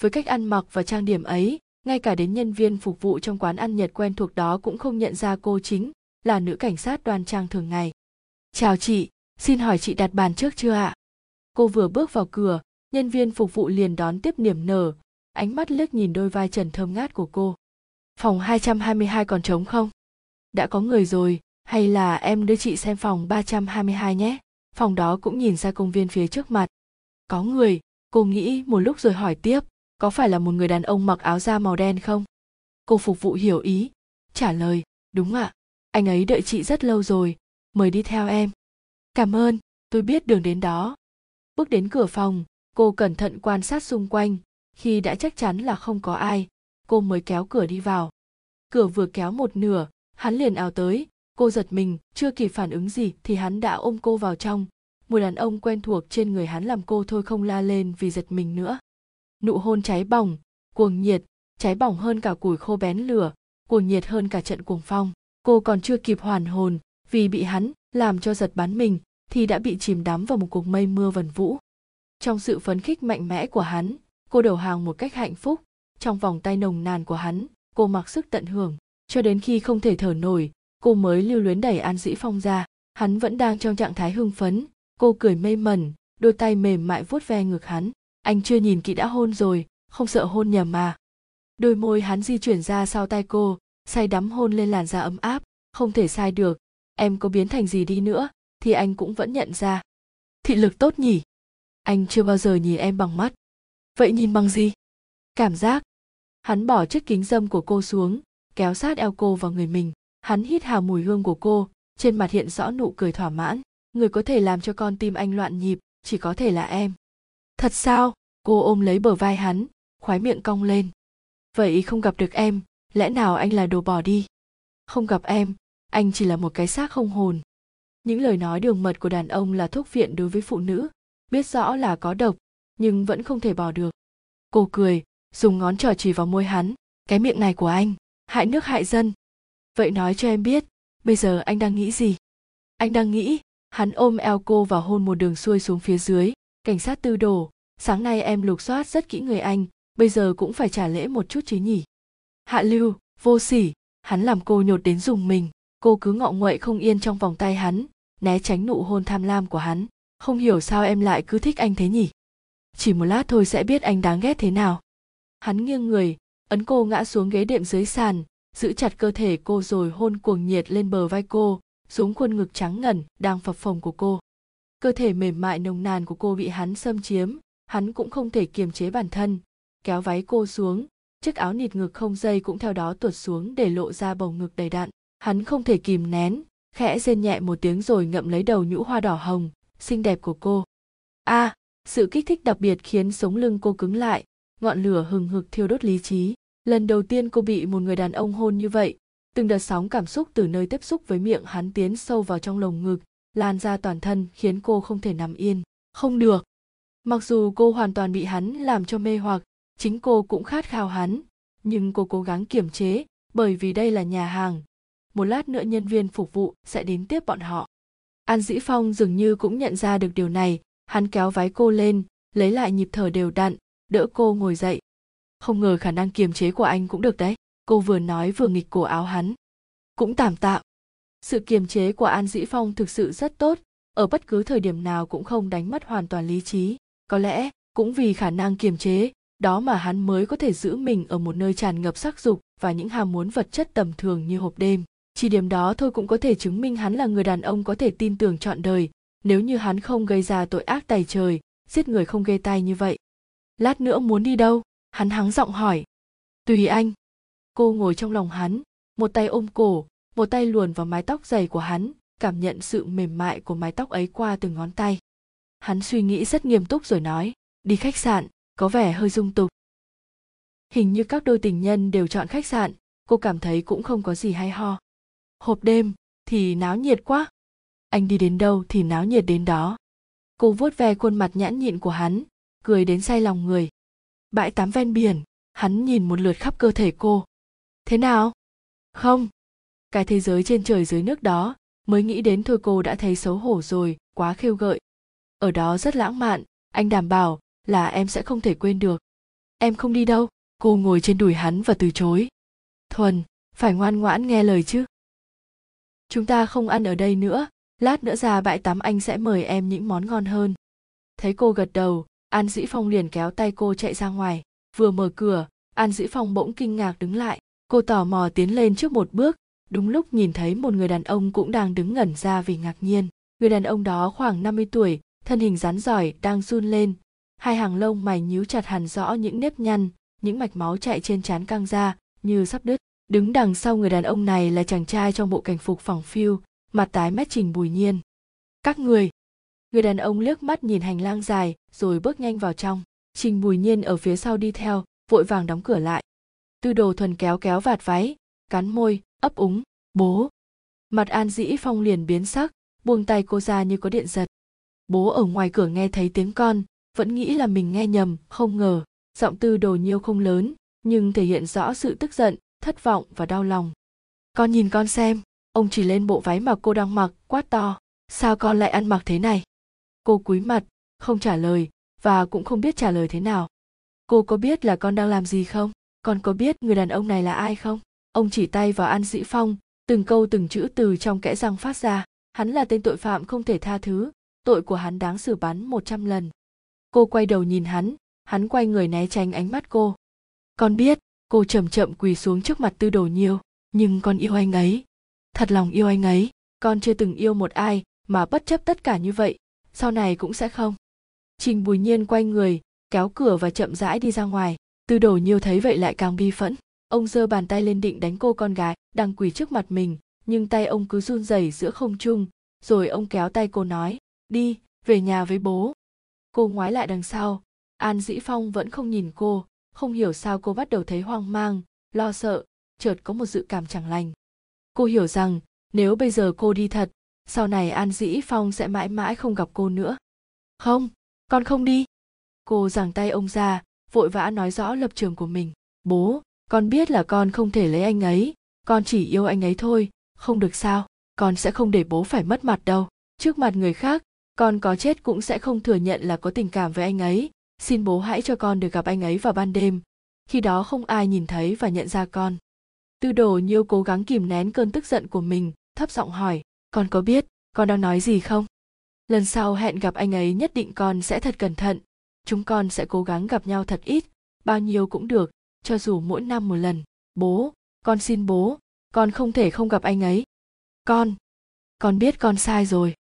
Với cách ăn mặc và trang điểm ấy, ngay cả đến nhân viên phục vụ trong quán ăn nhật quen thuộc đó cũng không nhận ra cô chính là nữ cảnh sát đoan trang thường ngày. Chào chị, xin hỏi chị đặt bàn trước chưa ạ? Cô vừa bước vào cửa, nhân viên phục vụ liền đón tiếp niềm nở, ánh mắt liếc nhìn đôi vai trần thơm ngát của cô. Phòng 222 còn trống không? Đã có người rồi, hay là em đưa chị xem phòng 322 nhé? Phòng đó cũng nhìn ra công viên phía trước mặt. Có người, cô nghĩ một lúc rồi hỏi tiếp, có phải là một người đàn ông mặc áo da màu đen không? Cô phục vụ hiểu ý, trả lời, đúng ạ, anh ấy đợi chị rất lâu rồi, mời đi theo em. Cảm ơn, tôi biết đường đến đó. Bước đến cửa phòng, cô cẩn thận quan sát xung quanh, khi đã chắc chắn là không có ai, cô mới kéo cửa đi vào. Cửa vừa kéo một nửa, hắn liền ào tới cô giật mình, chưa kịp phản ứng gì thì hắn đã ôm cô vào trong. Mùi đàn ông quen thuộc trên người hắn làm cô thôi không la lên vì giật mình nữa. Nụ hôn cháy bỏng, cuồng nhiệt, cháy bỏng hơn cả củi khô bén lửa, cuồng nhiệt hơn cả trận cuồng phong. Cô còn chưa kịp hoàn hồn vì bị hắn làm cho giật bắn mình thì đã bị chìm đắm vào một cuộc mây mưa vần vũ. Trong sự phấn khích mạnh mẽ của hắn, cô đầu hàng một cách hạnh phúc. Trong vòng tay nồng nàn của hắn, cô mặc sức tận hưởng, cho đến khi không thể thở nổi cô mới lưu luyến đẩy an dĩ phong ra. Hắn vẫn đang trong trạng thái hưng phấn. Cô cười mê mẩn, đôi tay mềm mại vuốt ve ngực hắn. Anh chưa nhìn kỹ đã hôn rồi, không sợ hôn nhầm mà. Đôi môi hắn di chuyển ra sau tay cô, say đắm hôn lên làn da ấm áp. Không thể sai được. Em có biến thành gì đi nữa, thì anh cũng vẫn nhận ra. Thị lực tốt nhỉ? Anh chưa bao giờ nhìn em bằng mắt. Vậy nhìn bằng gì? Cảm giác. Hắn bỏ chiếc kính dâm của cô xuống, kéo sát eo cô vào người mình hắn hít hà mùi hương của cô, trên mặt hiện rõ nụ cười thỏa mãn. Người có thể làm cho con tim anh loạn nhịp, chỉ có thể là em. Thật sao? Cô ôm lấy bờ vai hắn khoái miệng cong lên. Vậy không gặp được em, lẽ nào anh là đồ bỏ đi? Không gặp em, anh chỉ là một cái xác không hồn. Những lời nói đường mật của đàn ông là thuốc viện đối với phụ nữ, biết rõ là có độc, nhưng vẫn không thể bỏ được. Cô cười, dùng ngón trỏ chỉ vào môi hắn, cái miệng này của anh, hại nước hại dân vậy nói cho em biết, bây giờ anh đang nghĩ gì? Anh đang nghĩ, hắn ôm eo cô và hôn một đường xuôi xuống phía dưới, cảnh sát tư đồ, sáng nay em lục soát rất kỹ người anh, bây giờ cũng phải trả lễ một chút chứ nhỉ? Hạ lưu, vô sỉ, hắn làm cô nhột đến dùng mình, cô cứ ngọ nguậy không yên trong vòng tay hắn, né tránh nụ hôn tham lam của hắn, không hiểu sao em lại cứ thích anh thế nhỉ? Chỉ một lát thôi sẽ biết anh đáng ghét thế nào. Hắn nghiêng người, ấn cô ngã xuống ghế đệm dưới sàn giữ chặt cơ thể cô rồi hôn cuồng nhiệt lên bờ vai cô xuống khuôn ngực trắng ngần đang phập phồng của cô. Cơ thể mềm mại nồng nàn của cô bị hắn xâm chiếm hắn cũng không thể kiềm chế bản thân. Kéo váy cô xuống chiếc áo nịt ngực không dây cũng theo đó tuột xuống để lộ ra bầu ngực đầy đặn. Hắn không thể kìm nén khẽ rên nhẹ một tiếng rồi ngậm lấy đầu nhũ hoa đỏ hồng xinh đẹp của cô. A à, sự kích thích đặc biệt khiến sống lưng cô cứng lại ngọn lửa hừng hực thiêu đốt lý trí lần đầu tiên cô bị một người đàn ông hôn như vậy, từng đợt sóng cảm xúc từ nơi tiếp xúc với miệng hắn tiến sâu vào trong lồng ngực, lan ra toàn thân, khiến cô không thể nằm yên. Không được. Mặc dù cô hoàn toàn bị hắn làm cho mê hoặc, chính cô cũng khát khao hắn, nhưng cô cố gắng kiềm chế, bởi vì đây là nhà hàng. Một lát nữa nhân viên phục vụ sẽ đến tiếp bọn họ. An dĩ phong dường như cũng nhận ra được điều này, hắn kéo váy cô lên, lấy lại nhịp thở đều đặn, đỡ cô ngồi dậy không ngờ khả năng kiềm chế của anh cũng được đấy. Cô vừa nói vừa nghịch cổ áo hắn. Cũng tạm tạm. Sự kiềm chế của an dĩ phong thực sự rất tốt. Ở bất cứ thời điểm nào cũng không đánh mất hoàn toàn lý trí. Có lẽ, cũng vì khả năng kiềm chế, đó mà hắn mới có thể giữ mình ở một nơi tràn ngập sắc dục và những ham muốn vật chất tầm thường như hộp đêm. Chỉ điểm đó thôi cũng có thể chứng minh hắn là người đàn ông có thể tin tưởng trọn đời. Nếu như hắn không gây ra tội ác tày trời, giết người không gây tay như vậy. Lát nữa muốn đi đâu? Hắn hắng giọng hỏi. Tùy anh. Cô ngồi trong lòng hắn, một tay ôm cổ, một tay luồn vào mái tóc dày của hắn, cảm nhận sự mềm mại của mái tóc ấy qua từng ngón tay. Hắn suy nghĩ rất nghiêm túc rồi nói, đi khách sạn, có vẻ hơi dung tục. Hình như các đôi tình nhân đều chọn khách sạn, cô cảm thấy cũng không có gì hay ho. Hộp đêm, thì náo nhiệt quá. Anh đi đến đâu thì náo nhiệt đến đó. Cô vuốt ve khuôn mặt nhãn nhịn của hắn, cười đến say lòng người bãi tắm ven biển. Hắn nhìn một lượt khắp cơ thể cô. Thế nào? Không. Cái thế giới trên trời dưới nước đó, mới nghĩ đến thôi cô đã thấy xấu hổ rồi, quá khêu gợi. Ở đó rất lãng mạn. Anh đảm bảo là em sẽ không thể quên được. Em không đi đâu. Cô ngồi trên đùi hắn và từ chối. Thuần, phải ngoan ngoãn nghe lời chứ. Chúng ta không ăn ở đây nữa. Lát nữa ra bãi tắm anh sẽ mời em những món ngon hơn. Thấy cô gật đầu an dĩ phong liền kéo tay cô chạy ra ngoài. Vừa mở cửa, an dĩ phong bỗng kinh ngạc đứng lại. Cô tò mò tiến lên trước một bước. Đúng lúc nhìn thấy một người đàn ông cũng đang đứng ngẩn ra vì ngạc nhiên. Người đàn ông đó khoảng 50 tuổi, thân hình rắn giỏi, đang run lên. Hai hàng lông mày nhíu chặt hẳn rõ những nếp nhăn, những mạch máu chạy trên trán căng ra, như sắp đứt. Đứng đằng sau người đàn ông này là chàng trai trong bộ cảnh phục phẳng phiu, mặt tái mét trình bùi nhiên. Các người người đàn ông liếc mắt nhìn hành lang dài, rồi bước nhanh vào trong. Trình bùi nhiên ở phía sau đi theo, vội vàng đóng cửa lại. Tư đồ thuần kéo kéo vạt váy, cắn môi, ấp úng, bố. Mặt an dĩ phong liền biến sắc, buông tay cô ra như có điện giật. Bố ở ngoài cửa nghe thấy tiếng con, vẫn nghĩ là mình nghe nhầm, không ngờ. Giọng tư đồ nhiêu không lớn, nhưng thể hiện rõ sự tức giận, thất vọng và đau lòng. Con nhìn con xem, ông chỉ lên bộ váy mà cô đang mặc, quát to, sao con lại ăn mặc thế này? Cô cúi mặt, không trả lời và cũng không biết trả lời thế nào. Cô có biết là con đang làm gì không? Con có biết người đàn ông này là ai không? Ông chỉ tay vào an sĩ phong, từng câu từng chữ từ trong kẽ răng phát ra. Hắn là tên tội phạm không thể tha thứ, tội của hắn đáng xử bắn một trăm lần. Cô quay đầu nhìn hắn hắn quay người né tránh ánh mắt cô. Con biết, cô chậm chậm quỳ xuống trước mặt tư đồ nhiêu, nhưng con yêu anh ấy. Thật lòng yêu anh ấy, con chưa từng yêu một ai mà bất chấp tất cả như vậy sau này cũng sẽ không. Trình bùi nhiên quay người, kéo cửa và chậm rãi đi ra ngoài. Tư đồ nhiêu thấy vậy lại càng bi phẫn. Ông giơ bàn tay lên định đánh cô con gái, đang quỳ trước mặt mình, nhưng tay ông cứ run rẩy giữa không trung. Rồi ông kéo tay cô nói, đi, về nhà với bố. Cô ngoái lại đằng sau. An dĩ phong vẫn không nhìn cô, không hiểu sao cô bắt đầu thấy hoang mang, lo sợ. Chợt có một dự cảm chẳng lành. Cô hiểu rằng, nếu bây giờ cô đi thật sau này an dĩ phong sẽ mãi mãi không gặp cô nữa. Không, con không đi. Cô giằng tay ông ra, vội vã nói rõ lập trường của mình. Bố, con biết là con không thể lấy anh ấy. Con chỉ yêu anh ấy thôi, không được sao. Con sẽ không để bố phải mất mặt đâu. Trước mặt người khác, con có chết cũng sẽ không thừa nhận là có tình cảm với anh ấy. Xin bố hãy cho con được gặp anh ấy vào ban đêm. Khi đó không ai nhìn thấy và nhận ra con. Tư đồ nhiêu cố gắng kìm nén cơn tức giận của mình, thấp giọng hỏi con có biết con đang nói gì không? Lần sau hẹn gặp anh ấy nhất định con sẽ thật cẩn thận. Chúng con sẽ cố gắng gặp nhau thật ít, bao nhiêu cũng được, cho dù mỗi năm một lần. Bố, con xin bố, con không thể không gặp anh ấy. Con con biết con sai rồi.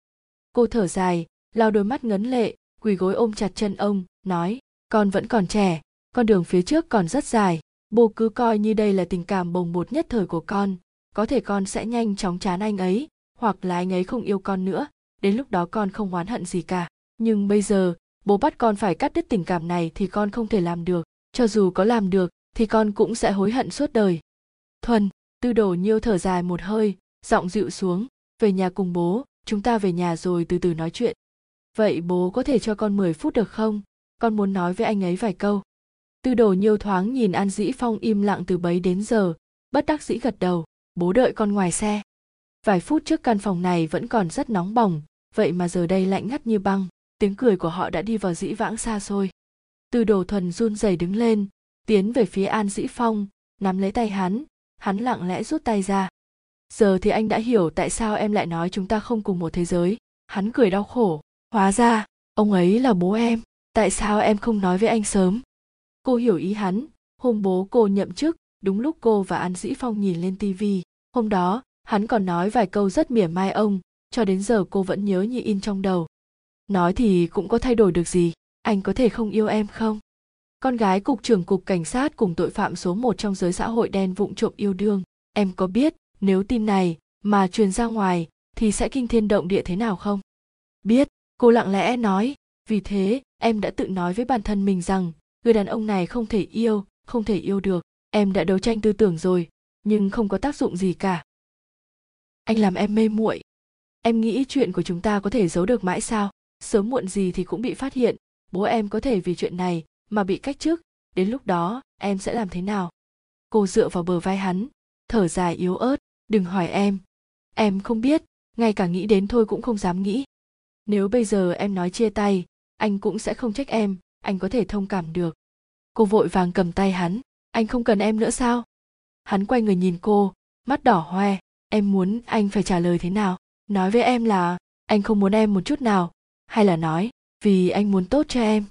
Cô thở dài, lau đôi mắt ngấn lệ, quỳ gối ôm chặt chân ông, nói, con vẫn còn trẻ, con đường phía trước còn rất dài. Bố cứ coi như đây là tình cảm bồng bột nhất thời của con. Có thể con sẽ nhanh chóng chán anh ấy hoặc là anh ấy không yêu con nữa, đến lúc đó con không oán hận gì cả. Nhưng bây giờ, bố bắt con phải cắt đứt tình cảm này thì con không thể làm được. Cho dù có làm được, thì con cũng sẽ hối hận suốt đời. Thuần, tư đồ nhiêu thở dài một hơi, giọng dịu xuống. Về nhà cùng bố, chúng ta về nhà rồi từ từ nói chuyện. Vậy bố có thể cho con 10 phút được không? Con muốn nói với anh ấy vài câu. Tư đồ nhiêu thoáng nhìn an dĩ phong im lặng từ bấy đến giờ, bất đắc dĩ gật đầu. Bố đợi con ngoài xe vài phút trước căn phòng này vẫn còn rất nóng bỏng, vậy mà giờ đây lạnh ngắt như băng, tiếng cười của họ đã đi vào dĩ vãng xa xôi. Từ đồ thuần run rẩy đứng lên, tiến về phía an dĩ phong, nắm lấy tay hắn hắn lặng lẽ rút tay ra. Giờ thì anh đã hiểu tại sao em lại nói chúng ta không cùng một thế giới, hắn cười đau khổ. Hóa ra, ông ấy là bố em, tại sao em không nói với anh sớm? Cô hiểu ý hắn, hôm bố cô nhậm chức, đúng lúc cô và an dĩ phong nhìn lên tivi hôm đó hắn còn nói vài câu rất mỉa mai ông, cho đến giờ cô vẫn nhớ như in trong đầu. Nói thì cũng có thay đổi được gì? Anh có thể không yêu em không? Con gái cục trưởng cục cảnh sát cùng tội phạm số một trong giới xã hội đen vụng trộm yêu đương. Em có biết, nếu tin này mà truyền ra ngoài, thì sẽ kinh thiên động địa thế nào không? Biết, cô lặng lẽ nói. Vì thế, em đã tự nói với bản thân mình rằng, người đàn ông này không thể yêu, không thể yêu được. Em đã đấu tranh tư tưởng rồi, nhưng không có tác dụng gì cả anh làm em mê muội. Em nghĩ chuyện của chúng ta có thể giấu được mãi sao? Sớm muộn gì thì cũng bị phát hiện. Bố em có thể vì chuyện này mà bị cách chức. Đến lúc đó, em sẽ làm thế nào? Cô dựa vào bờ vai hắn. Thở dài yếu ớt. Đừng hỏi em. Em không biết. Ngay cả nghĩ đến thôi cũng không dám nghĩ. Nếu bây giờ em nói chia tay, anh cũng sẽ không trách em. Anh có thể thông cảm được. Cô vội vàng cầm tay hắn. Anh không cần em nữa sao? Hắn quay người nhìn cô. Mắt đỏ hoe em muốn anh phải trả lời thế nào? Nói với em là, anh không muốn em một chút nào. Hay là nói, vì anh muốn tốt cho em.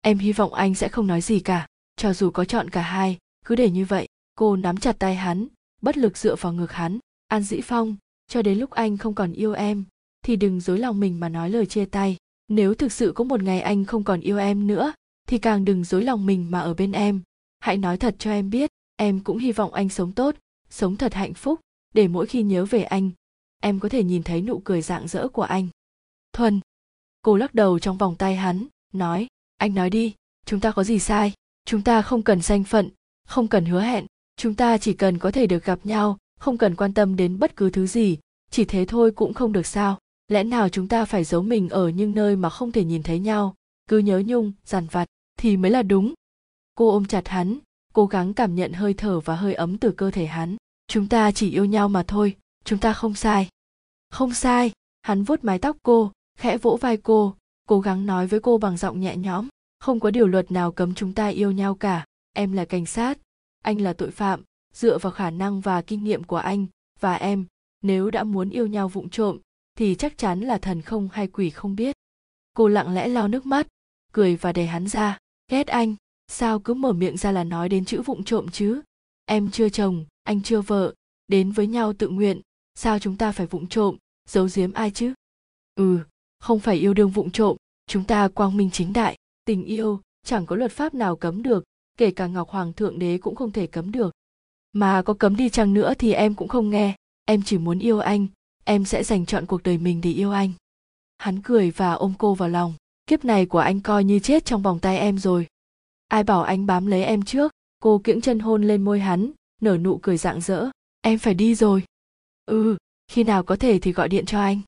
Em hy vọng anh sẽ không nói gì cả. Cho dù có chọn cả hai, cứ để như vậy, cô nắm chặt tay hắn, bất lực dựa vào ngực hắn. An dĩ phong, cho đến lúc anh không còn yêu em, thì đừng dối lòng mình mà nói lời chia tay. Nếu thực sự có một ngày anh không còn yêu em nữa, thì càng đừng dối lòng mình mà ở bên em. Hãy nói thật cho em biết, em cũng hy vọng anh sống tốt, sống thật hạnh phúc để mỗi khi nhớ về anh, em có thể nhìn thấy nụ cười rạng rỡ của anh. Thuần. Cô lắc đầu trong vòng tay hắn, nói, anh nói đi, chúng ta có gì sai? Chúng ta không cần danh phận, không cần hứa hẹn, chúng ta chỉ cần có thể được gặp nhau, không cần quan tâm đến bất cứ thứ gì, chỉ thế thôi cũng không được sao. Lẽ nào chúng ta phải giấu mình ở những nơi mà không thể nhìn thấy nhau, cứ nhớ nhung, dằn vặt thì mới là đúng. Cô ôm chặt hắn, cố gắng cảm nhận hơi thở và hơi ấm từ cơ thể hắn chúng ta chỉ yêu nhau mà thôi, chúng ta không sai. Không sai, hắn vuốt mái tóc cô, khẽ vỗ vai cô, cố gắng nói với cô bằng giọng nhẹ nhõm. Không có điều luật nào cấm chúng ta yêu nhau cả, em là cảnh sát, anh là tội phạm, dựa vào khả năng và kinh nghiệm của anh và em, nếu đã muốn yêu nhau vụng trộm, thì chắc chắn là thần không hay quỷ không biết. Cô lặng lẽ lau nước mắt, cười và đẩy hắn ra. Ghét anh, sao cứ mở miệng ra là nói đến chữ vụng trộm chứ? Em chưa chồng anh chưa vợ, đến với nhau tự nguyện, sao chúng ta phải vụng trộm, giấu giếm ai chứ? Ừ không phải yêu đương vụng trộm, chúng ta quang minh chính đại, tình yêu, chẳng có luật pháp nào cấm được, kể cả ngọc hoàng thượng đế cũng không thể cấm được. Mà có cấm đi chăng nữa thì em cũng không nghe, em chỉ muốn yêu anh, em sẽ dành chọn cuộc đời mình để yêu anh. Hắn cười và ôm cô vào lòng, kiếp này của anh coi như chết trong vòng tay em rồi. Ai bảo anh bám lấy em trước, cô kiễng chân hôn lên môi hắn nở nụ cười rạng rỡ. Em phải đi rồi. Ừ khi nào có thể thì gọi điện cho anh.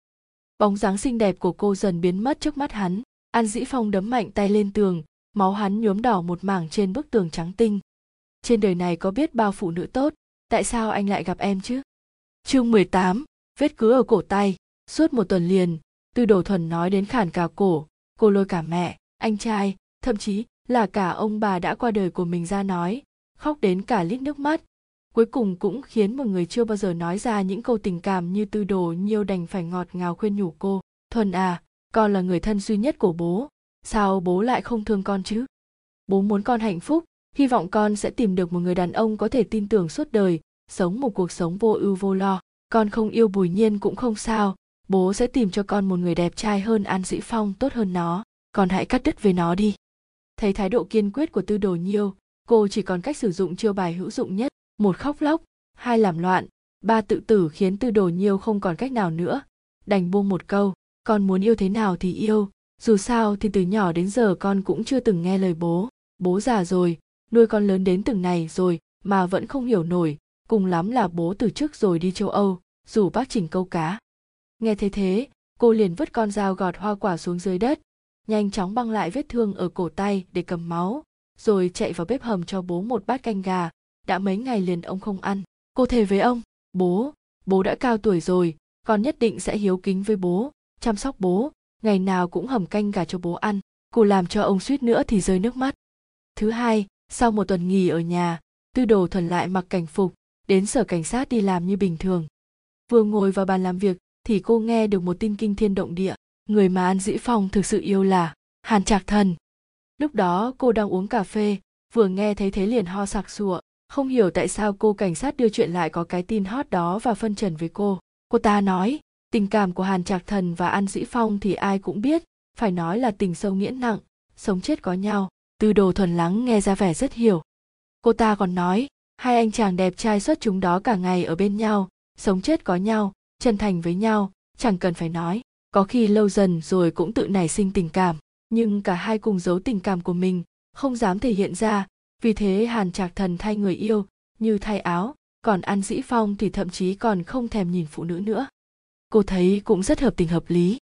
Bóng dáng xinh đẹp của cô dần biến mất trước mắt hắn. An dĩ phong đấm mạnh tay lên tường máu hắn nhuốm đỏ một mảng trên bức tường trắng tinh. Trên đời này có biết bao phụ nữ tốt tại sao anh lại gặp em chứ? Chương 18, vết cứ ở cổ tay. Suốt một tuần liền tư đồ thuần nói đến khản cả cổ cô lôi cả mẹ anh trai thậm chí là cả ông bà đã qua đời của mình ra nói khóc đến cả lít nước mắt cuối cùng cũng khiến một người chưa bao giờ nói ra những câu tình cảm như tư đồ nhiêu đành phải ngọt ngào khuyên nhủ cô. Thuần à con là người thân duy nhất của bố. Sao bố lại không thương con chứ? Bố muốn con hạnh phúc. Hy vọng con sẽ tìm được một người đàn ông có thể tin tưởng suốt đời, sống một cuộc sống vô ưu vô lo. Con không yêu bùi nhiên cũng không sao. Bố sẽ tìm cho con một người đẹp trai hơn, an dĩ phong tốt hơn nó. Con hãy cắt đứt với nó đi. Thấy thái độ kiên quyết của tư đồ nhiêu, cô chỉ còn cách sử dụng chiêu bài hữu dụng nhất một khóc lóc, hai làm loạn, ba tự tử khiến tư đồ nhiêu không còn cách nào nữa. Đành buông một câu, con muốn yêu thế nào thì yêu, dù sao thì từ nhỏ đến giờ con cũng chưa từng nghe lời bố. Bố già rồi, nuôi con lớn đến từng này rồi mà vẫn không hiểu nổi, cùng lắm là bố từ trước rồi đi châu âu, dù bác chỉnh câu cá. Nghe thế thế, cô liền vứt con dao gọt hoa quả xuống dưới đất, nhanh chóng băng lại vết thương ở cổ tay để cầm máu, rồi chạy vào bếp hầm cho bố một bát canh gà đã mấy ngày liền ông không ăn. Cô thề với ông, bố bố đã cao tuổi rồi, con nhất định sẽ hiếu kính với bố, chăm sóc bố. Ngày nào cũng hầm canh gà cho bố ăn, cô làm cho ông suýt nữa thì rơi nước mắt. Thứ hai, sau một tuần nghỉ ở nhà, tư đồ thuần lại mặc cảnh phục, đến sở cảnh sát đi làm như bình thường. Vừa ngồi vào bàn làm việc thì cô nghe được một tin kinh thiên động địa. Người mà an dĩ phong thực sự yêu là hàn trạc thần. Lúc đó cô đang uống cà phê, vừa nghe thấy thế liền ho sặc sụa không hiểu tại sao cô cảnh sát đưa chuyện lại có cái tin hot đó và phân trần với cô. Cô ta nói, tình cảm của hàn trạc thần và an dĩ phong thì ai cũng biết, phải nói là tình sâu nghĩa nặng, sống chết có nhau, tư đồ thuần lắng nghe ra vẻ rất hiểu. Cô ta còn nói, hai anh chàng đẹp trai xuất chúng đó cả ngày ở bên nhau, sống chết có nhau, chân thành với nhau, chẳng cần phải nói, có khi lâu dần rồi cũng tự nảy sinh tình cảm, nhưng cả hai cùng giấu tình cảm của mình, không dám thể hiện ra vì thế hàn trạc thần thay người yêu như thay áo, còn an dĩ phong thì thậm chí còn không thèm nhìn phụ nữ nữa. Cô thấy cũng rất hợp tình hợp lý.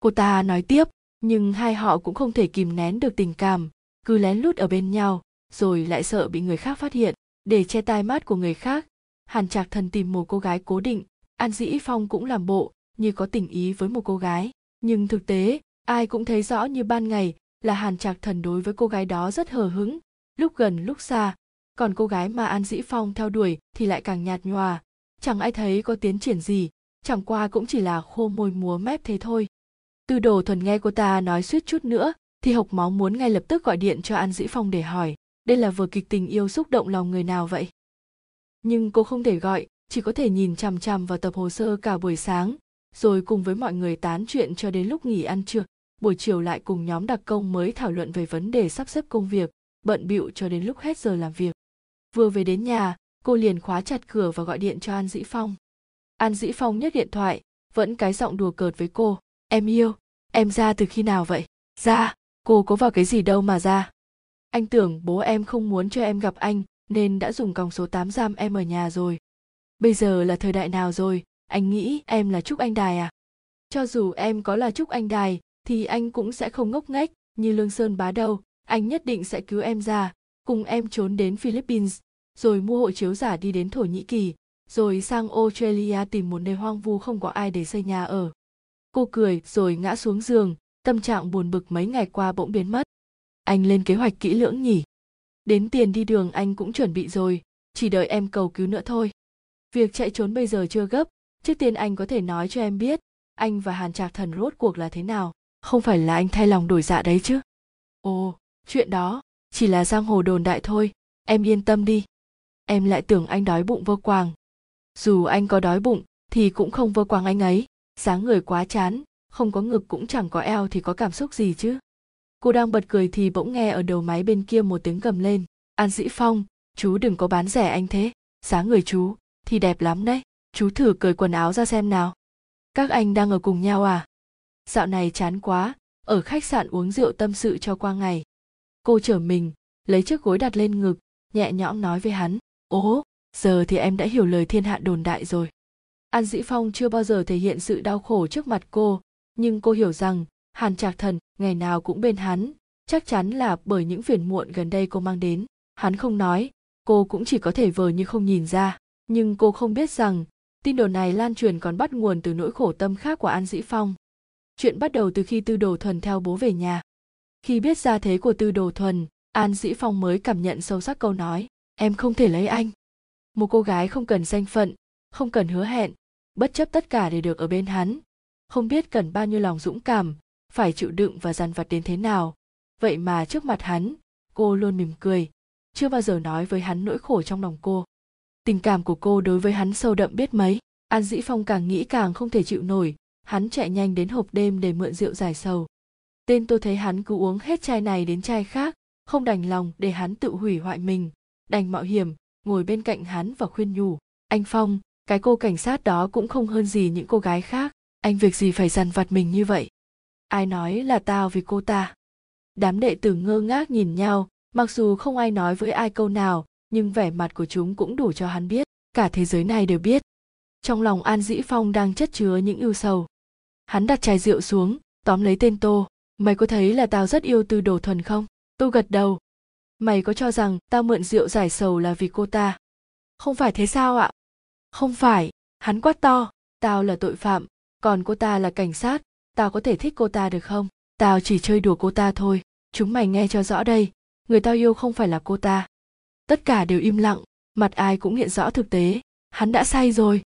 Cô ta nói tiếp, nhưng hai họ cũng không thể kìm nén được tình cảm, cứ lén lút ở bên nhau, rồi lại sợ bị người khác phát hiện. Để che tai mắt của người khác, hàn trạc thần tìm một cô gái cố định. An dĩ phong cũng làm bộ như có tình ý với một cô gái. Nhưng thực tế, ai cũng thấy rõ như ban ngày là hàn trạc thần đối với cô gái đó rất hờ hững lúc gần, lúc xa. Còn cô gái mà an dĩ phong theo đuổi thì lại càng nhạt nhòa. Chẳng ai thấy có tiến triển gì, chẳng qua cũng chỉ là khô môi múa mép thế thôi. Tư đồ thuần nghe cô ta nói suýt chút nữa, thì hộc máu muốn ngay lập tức gọi điện cho an dĩ phong để hỏi, đây là vừa kịch tình yêu xúc động lòng người nào vậy? Nhưng cô không thể gọi, chỉ có thể nhìn chằm chằm vào tập hồ sơ cả buổi sáng, rồi cùng với mọi người tán chuyện cho đến lúc nghỉ ăn trưa. Buổi chiều lại cùng nhóm đặc công mới thảo luận về vấn đề sắp xếp công việc bận bịu cho đến lúc hết giờ làm việc. Vừa về đến nhà, cô liền khóa chặt cửa và gọi điện cho an dĩ phong. An dĩ phong nhấc điện thoại, vẫn cái giọng đùa cợt với cô. Em yêu, em ra từ khi nào vậy? Ra, cô có vào cái gì đâu mà ra. Anh tưởng bố em không muốn cho em gặp anh, nên đã dùng còng số 8 giam em ở nhà rồi. Bây giờ là thời đại nào rồi, anh nghĩ em là trúc anh đài à? Cho dù em có là trúc anh đài, thì anh cũng sẽ không ngốc nghếch như lương sơn bá đâu anh nhất định sẽ cứu em ra, cùng em trốn đến philippines, rồi mua hộ chiếu giả đi đến thổ nhĩ kỳ, rồi sang australia tìm một nơi hoang vu không có ai để xây nhà ở. Cô cười rồi ngã xuống giường, tâm trạng buồn bực mấy ngày qua bỗng biến mất. Anh lên kế hoạch kỹ lưỡng nhỉ? Đến tiền đi đường anh cũng chuẩn bị rồi, chỉ đợi em cầu cứu nữa thôi. Việc chạy trốn bây giờ chưa gấp, trước tiên anh có thể nói cho em biết, anh và hàn trạc thần rốt cuộc là thế nào. Không phải là anh thay lòng đổi dạ đấy chứ? Ồ chuyện đó chỉ là giang hồ đồn đại thôi, em yên tâm đi. Em lại tưởng anh đói bụng vô quàng. Dù anh có đói bụng thì cũng không vơ quàng anh ấy. Dáng người quá chán, không có ngực cũng chẳng có eo thì có cảm xúc gì chứ. Cô đang bật cười thì bỗng nghe ở đầu máy bên kia một tiếng gầm lên. An dĩ phong, chú đừng có bán rẻ anh thế. Dáng người chú thì đẹp lắm đấy. Chú thử cởi quần áo ra xem nào. Các anh đang ở cùng nhau à? Dạo này chán quá, ở khách sạn uống rượu tâm sự cho qua ngày cô trở mình, lấy chiếc gối đặt lên ngực, nhẹ nhõm nói với hắn, ố, giờ thì em đã hiểu lời thiên hạ đồn đại rồi. An dĩ phong chưa bao giờ thể hiện sự đau khổ trước mặt cô, nhưng cô hiểu rằng hàn trạc thần ngày nào cũng bên hắn, chắc chắn là bởi những phiền muộn gần đây cô mang đến. Hắn không nói, cô cũng chỉ có thể vờ như không nhìn ra, nhưng cô không biết rằng tin đồn này lan truyền còn bắt nguồn từ nỗi khổ tâm khác của an dĩ phong. Chuyện bắt đầu từ khi tư đồ thuần theo bố về nhà khi biết ra thế của tư đồ thuần, an dĩ phong mới cảm nhận sâu sắc câu nói, em không thể lấy anh. Một cô gái không cần danh phận, không cần hứa hẹn, bất chấp tất cả để được ở bên hắn, không biết cần bao nhiêu lòng dũng cảm, phải chịu đựng và dằn vặt đến thế nào. Vậy mà trước mặt hắn, cô luôn mỉm cười, chưa bao giờ nói với hắn nỗi khổ trong lòng cô. Tình cảm của cô đối với hắn sâu đậm biết mấy, an dĩ phong càng nghĩ càng không thể chịu nổi, hắn chạy nhanh đến hộp đêm để mượn rượu giải sầu tên tôi thấy hắn cứ uống hết chai này đến chai khác, không đành lòng để hắn tự hủy hoại mình. Đành mạo hiểm, ngồi bên cạnh hắn và khuyên nhủ, anh phong, cái cô cảnh sát đó cũng không hơn gì những cô gái khác. Anh việc gì phải dằn vặt mình như vậy? Ai nói là tao vì cô ta? Đám đệ tử ngơ ngác nhìn nhau, mặc dù không ai nói với ai câu nào, nhưng vẻ mặt của chúng cũng đủ cho hắn biết, cả thế giới này đều biết. Trong lòng an dĩ phong đang chất chứa những ưu sầu. Hắn đặt chai rượu xuống, tóm lấy tên tô mày có thấy là tao rất yêu tư đồ thuần không? Tôi gật đầu. Mày có cho rằng tao mượn rượu giải sầu là vì cô ta? Không phải thế sao ạ? Không phải. Hắn quát to. Tao là tội phạm. Còn cô ta là cảnh sát. Tao có thể thích cô ta được không? Tao chỉ chơi đùa cô ta thôi. Chúng mày nghe cho rõ đây. Người tao yêu không phải là cô ta. Tất cả đều im lặng. Mặt ai cũng hiện rõ thực tế. Hắn đã say rồi.